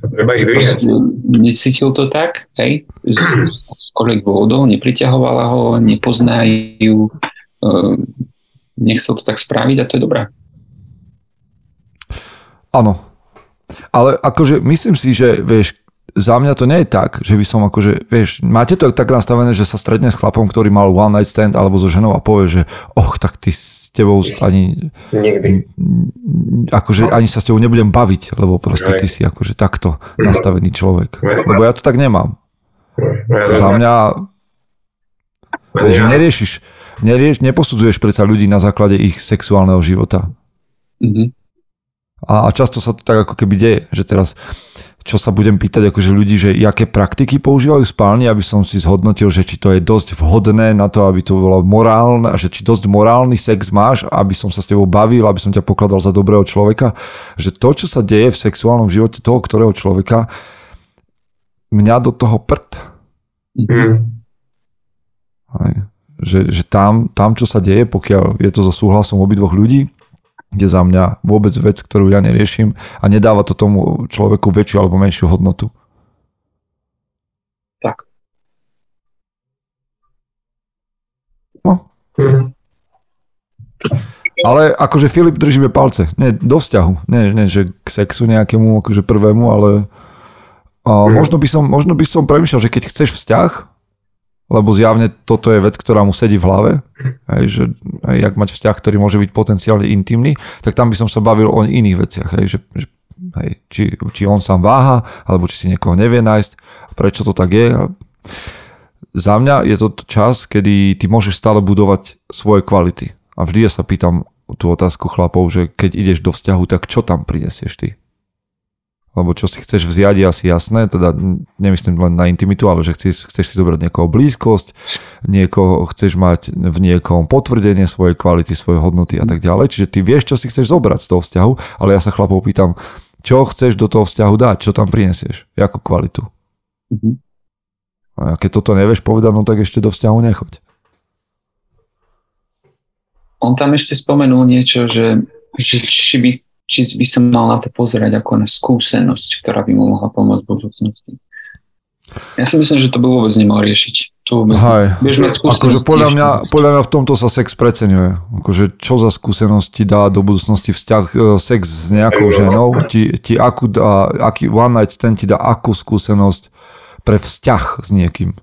S2: Treba ich dvíhať.
S3: Necítil to tak, hej, z, z koľvek dôvodov, nepriťahovala ho, nepoznajú, uh, nechcel to tak spraviť a to je dobré.
S1: Áno. Ale akože myslím si, že vieš, za mňa to nie je tak, že by som akože, vieš, máte to tak nastavené, že sa stretne s chlapom, ktorý mal one night stand alebo so ženou a povie, že och, tak ty s tebou ani...
S2: Nikdy.
S1: Akože ani sa s tebou nebudem baviť, lebo proste ty si akože takto nastavený človek. Lebo ja to tak nemám. Za mňa... Vieš, neriešiš, nerieš, neposudzuješ predsa ľudí na základe ich sexuálneho života. Mm-hmm. A, a často sa to tak ako keby deje, že teraz čo sa budem pýtať akože ľudí, že aké praktiky používajú spálni, aby som si zhodnotil, že či to je dosť vhodné na to, aby to bolo morálne, že či dosť morálny sex máš, aby som sa s tebou bavil, aby som ťa pokladal za dobrého človeka. Že to, čo sa deje v sexuálnom živote toho, ktorého človeka, mňa do toho prd. Mm. Aj, že, že tam, tam, čo sa deje, pokiaľ je to so súhlasom obidvoch ľudí, je za mňa vôbec vec, ktorú ja neriešim a nedáva to tomu človeku väčšiu alebo menšiu hodnotu.
S3: Tak.
S1: No. Mm. Ale akože Filip držíme palce. Nie, do vzťahu. Nie, nie že k sexu nejakému akože prvému, ale a mhm. možno, by som, možno by som premyšľal, že keď chceš vzťah, lebo zjavne toto je vec, ktorá mu sedí v hlave, hej, že hej, jak mať vzťah, ktorý môže byť potenciálne intimný, tak tam by som sa bavil o iných veciach, hej, že, že hej, či, či on sám váha, alebo či si niekoho nevie nájsť, prečo to tak je. Za mňa je to čas, kedy ty môžeš stále budovať svoje kvality. A vždy ja sa pýtam tú otázku chlapov, že keď ideš do vzťahu, tak čo tam prinesieš ty? Lebo čo si chceš vziať je asi jasné, teda nemyslím len na intimitu, ale že chceš, chceš si zobrať niekoho blízkosť, niekoho chceš mať v niekom potvrdenie svojej kvality, svojej hodnoty a tak ďalej. Čiže ty vieš, čo si chceš zobrať z toho vzťahu, ale ja sa chlapov pýtam, čo chceš do toho vzťahu dať, čo tam prinesieš, akú kvalitu. Mm-hmm. A keď toto nevieš povedať, no tak ešte do vzťahu nechoď.
S3: On tam ešte spomenul niečo, že, že či by či by sa mal na to pozerať ako na skúsenosť, ktorá by mu mohla pomôcť v budúcnosti. Ja si myslím, že to by vôbec nemal riešiť. To vôbec,
S1: akože podľa mňa, podľa mňa v tomto sa sex preceňuje. Akože čo za skúsenosti dá do budúcnosti vzťah, e, sex s nejakou ženou, ti, ti akú dá, aký one night stand ti dá akú skúsenosť pre vzťah s niekým.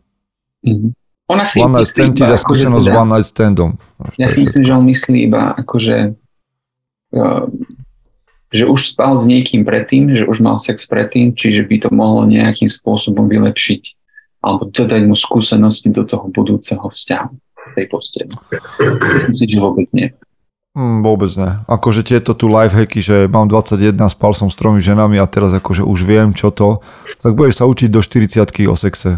S1: Mm-hmm. Ona si one night stand ti dá skúsenosť teda, s one night standom.
S3: Ja si myslím, že on myslí iba akože uh, že už spal s niekým predtým, že už mal sex predtým, čiže by to mohlo nejakým spôsobom vylepšiť alebo dodať mu skúsenosti do toho budúceho vzťahu tej postele. Myslím si, že vôbec nie.
S1: Mm, vôbec ne. Akože tieto tu lifehacky, že mám 21, spal som s tromi ženami a teraz akože už viem, čo to, tak budeš sa učiť do 40 o sexe.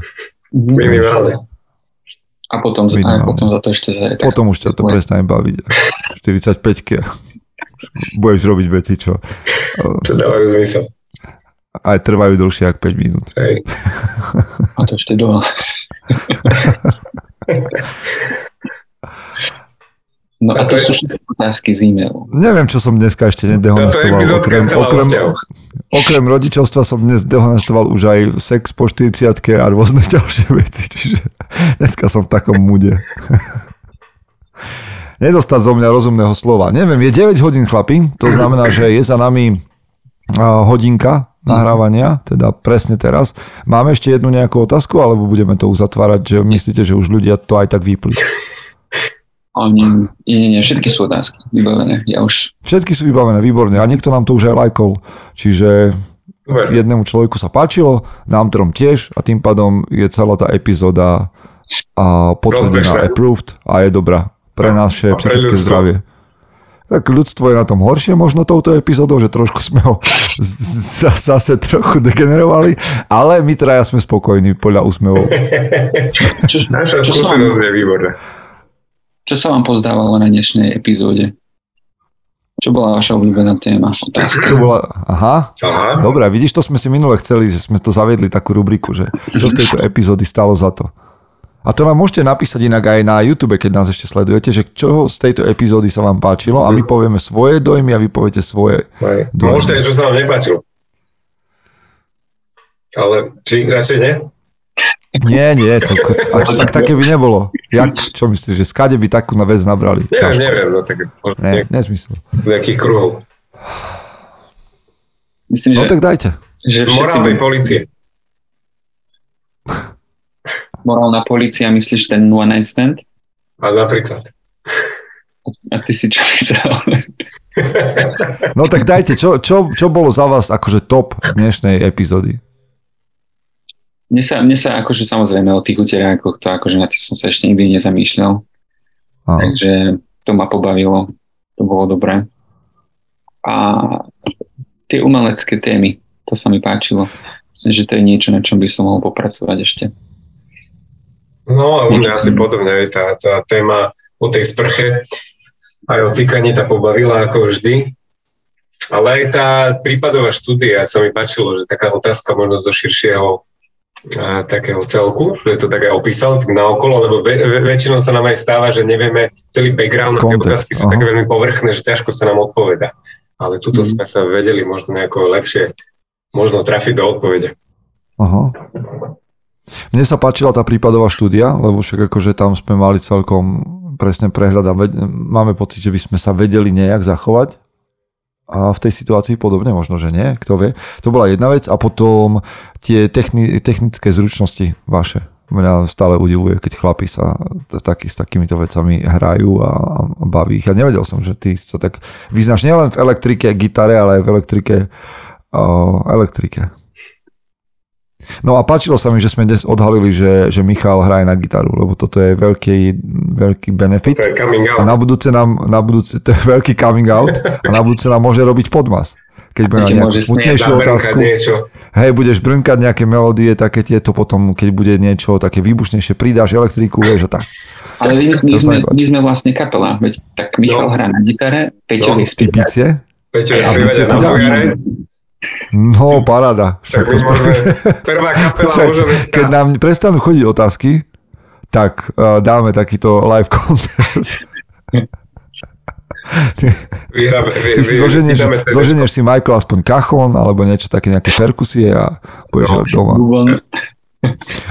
S2: Minimálne.
S3: A potom, a potom za to ešte...
S1: Potom už ťa to prestane baviť. 45 budeš robiť veci, čo... [laughs]
S2: Čo dávajú zmysel.
S1: Aj trvajú dlhšie ako 5 minút.
S2: Hej. [laughs]
S3: A to ešte dole. No a to sú všetky otázky z e-mailu.
S1: Neviem, čo som dneska ešte nedehonestoval. Okrem, okrem, okrem rodičovstva som dnes dehonestoval už aj sex po 40 a rôzne [laughs] ďalšie veci. Čiže dneska som v takom mude nedostať zo mňa rozumného slova. Neviem, je 9 hodín chlapi, to znamená, že je za nami hodinka nahrávania, teda presne teraz. Máme ešte jednu nejakú otázku, alebo budeme to uzatvárať, že myslíte, že už ľudia to aj tak vypli?
S3: Oni, nie, nie, nie, všetky sú otázky vybavené. Ja už...
S1: Všetky sú vybavené, výborne. A niekto nám to už aj lajkol. Čiže
S2: Dobre.
S1: jednému človeku sa páčilo, nám trom tiež a tým pádom je celá tá epizóda a potvrdená, approved a je dobrá pre naše psychické
S2: ľudstvo.
S1: zdravie. Tak ľudstvo je na tom horšie možno touto epizódou, že trošku sme ho z- z- zase trochu degenerovali, ale my traja sme spokojní podľa úsmevov. [laughs]
S3: Čo, [laughs]
S2: Naša skúsenosť
S3: vám,
S2: je výborná.
S3: čo sa vám pozdávalo na dnešnej epizóde? Čo bola vaša obľúbená téma? Otázka.
S1: To bola, aha,
S2: Aha.
S1: Dobre, vidíš, to sme si minule chceli, že sme to zaviedli takú rubriku, že čo z tejto epizódy stalo za to. A to nám môžete napísať inak aj na YouTube, keď nás ešte sledujete, že čo z tejto epizódy sa vám páčilo a my povieme svoje dojmy a vy poviete svoje.
S2: Hej.
S1: Dobre.
S2: Môžete aj, čo sa vám nepáčilo. Ale či radšej nie?
S1: Nie, nie, to, a čo, tak také by nebolo. Jak, čo myslíš, že skade by takú na vec nabrali?
S2: Neviem,
S1: Ťažko.
S2: neviem, no tak možno
S1: Ne, nezmysel.
S2: z nejakých kruhov.
S3: Myslím,
S1: No
S3: že,
S1: tak dajte.
S3: že všetci
S2: Morálnej policie. [laughs]
S3: morálna policia, myslíš ten one night stand?
S2: A napríklad.
S3: A ty si čo myslel? [laughs]
S1: No tak dajte, čo, čo, čo bolo za vás akože top dnešnej epizódy?
S3: Mne sa, mne sa akože samozrejme o tých uterákoch, to akože na tých som sa ešte nikdy nezamýšľal.
S1: Áno.
S3: Takže to ma pobavilo, to bolo dobré. A tie umelecké témy, to sa mi páčilo. Myslím, že to je niečo, na čom by som mohol popracovať ešte.
S2: No a u mňa asi podobne aj tá, tá téma o tej sprche, aj o cikaní tá pobavila ako vždy. Ale aj tá prípadová štúdia sa mi páčilo, že taká otázka možno zo širšieho a, takého celku, že to tak aj opísal tak naokolo, lebo ve, ve, väčšinou sa nám aj stáva, že nevieme celý background a tie otázky sú
S1: aha.
S2: také veľmi povrchné, že ťažko sa nám odpoveda. Ale tuto
S3: Mhm.
S2: sme sa vedeli možno nejako lepšie možno trafiť do odpovede.
S1: Aha. Mne sa páčila tá prípadová štúdia, lebo však akože tam sme mali celkom presne prehľad a máme pocit, že by sme sa vedeli nejak zachovať a v tej situácii podobne, možno, že nie, kto vie. To bola jedna vec a potom tie techni- technické zručnosti vaše. Mňa stále udivuje, keď chlapi sa taký, s takýmito vecami hrajú a, a baví ich. Ja nevedel som, že ty sa tak vyznáš nielen v elektrike, gitare, ale aj v elektrike, o, elektrike. No a páčilo sa mi, že sme dnes odhalili, že, že Michal hraje na gitaru, lebo toto je veľký, veľký benefit.
S2: To je coming
S1: A
S2: out.
S1: na budúce nám, na budúce, to je veľký coming out [laughs] a na budúce nám môže robiť podmas. Keď bude
S3: Keď
S1: nejakú smutnejšiu otázku,
S2: niečo.
S1: hej, budeš brnkať nejaké melódie, také tieto potom, keď bude niečo také výbušnejšie, pridáš elektriku, vieš, a tak.
S3: Ale my, my, sme, my sme vlastne kapela, veď tak Michal
S2: No.
S3: hrá na gitare, Peťo
S2: No,
S1: bicie?
S2: Peťo,
S3: A
S2: aj na fujare,
S1: No, paráda.
S2: tak
S1: Však
S2: my
S1: to
S2: môžeme, prvá kapela [laughs] môžeme
S1: Keď nám prestanú chodiť otázky, tak uh, dáme takýto live koncert. [laughs]
S2: vyhráme. Vy,
S1: Ty si
S2: vy-
S1: zoženieš, zoženieš si Michael aspoň kachon, alebo niečo také, nejaké perkusie a budeš
S2: No.
S1: doma.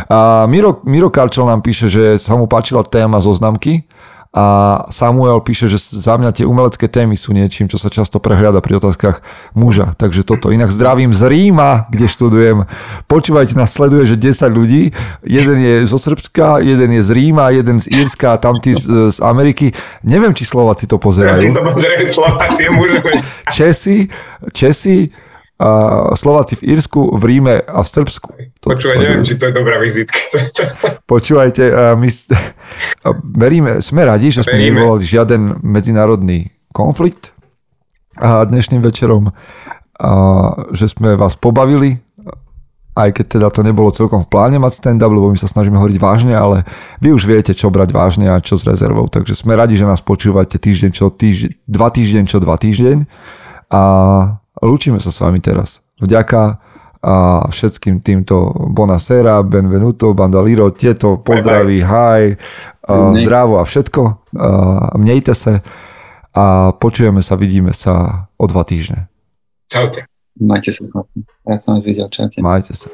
S1: A Miro, Miro Karčel nám píše, že sa mu páčila téma zoznamky a Samuel píše, že za mňa tie umelecké témy sú niečím, čo sa často prehľada pri otázkach muža. Takže toto. Inak zdravím z Ríma, kde študujem. Počúvajte, nás sleduje, že 10 ľudí. Jeden je zo Srbska, jeden je z Ríma, jeden z Írska a tamtí z, z Ameriky. Neviem, či Slováci to pozerajú.
S2: To pozerajú Slováci. [laughs]
S1: Česi, Česi, Slováci v Írsku, v Ríme a v Srbsku. To
S2: Počúvaj,
S1: sledujú.
S2: neviem, či to je dobrá vizitka. [laughs] [laughs]
S1: Počúvajte, my veríme, sme radi, že sme nevolali žiaden medzinárodný konflikt a dnešným večerom, a že sme vás pobavili, aj keď teda to nebolo celkom v pláne mať stand-up, lebo my sa snažíme hovoriť vážne, ale vy už viete, čo brať vážne a čo s rezervou. Takže sme radi, že nás počúvate týždeň čo týždeň, dva týždeň čo dva týždeň a lúčime sa s vami teraz. Vďaka a všetkým týmto Bonasera, Benvenuto, Bandaliro, tieto pozdraví, hi,
S3: Nej.
S1: zdravo a všetko. A mnejte sa a počujeme sa, vidíme sa o dva týždne.
S2: Čaute.
S3: majte sa. Rád som vás videl, čaute.
S1: Majte sa.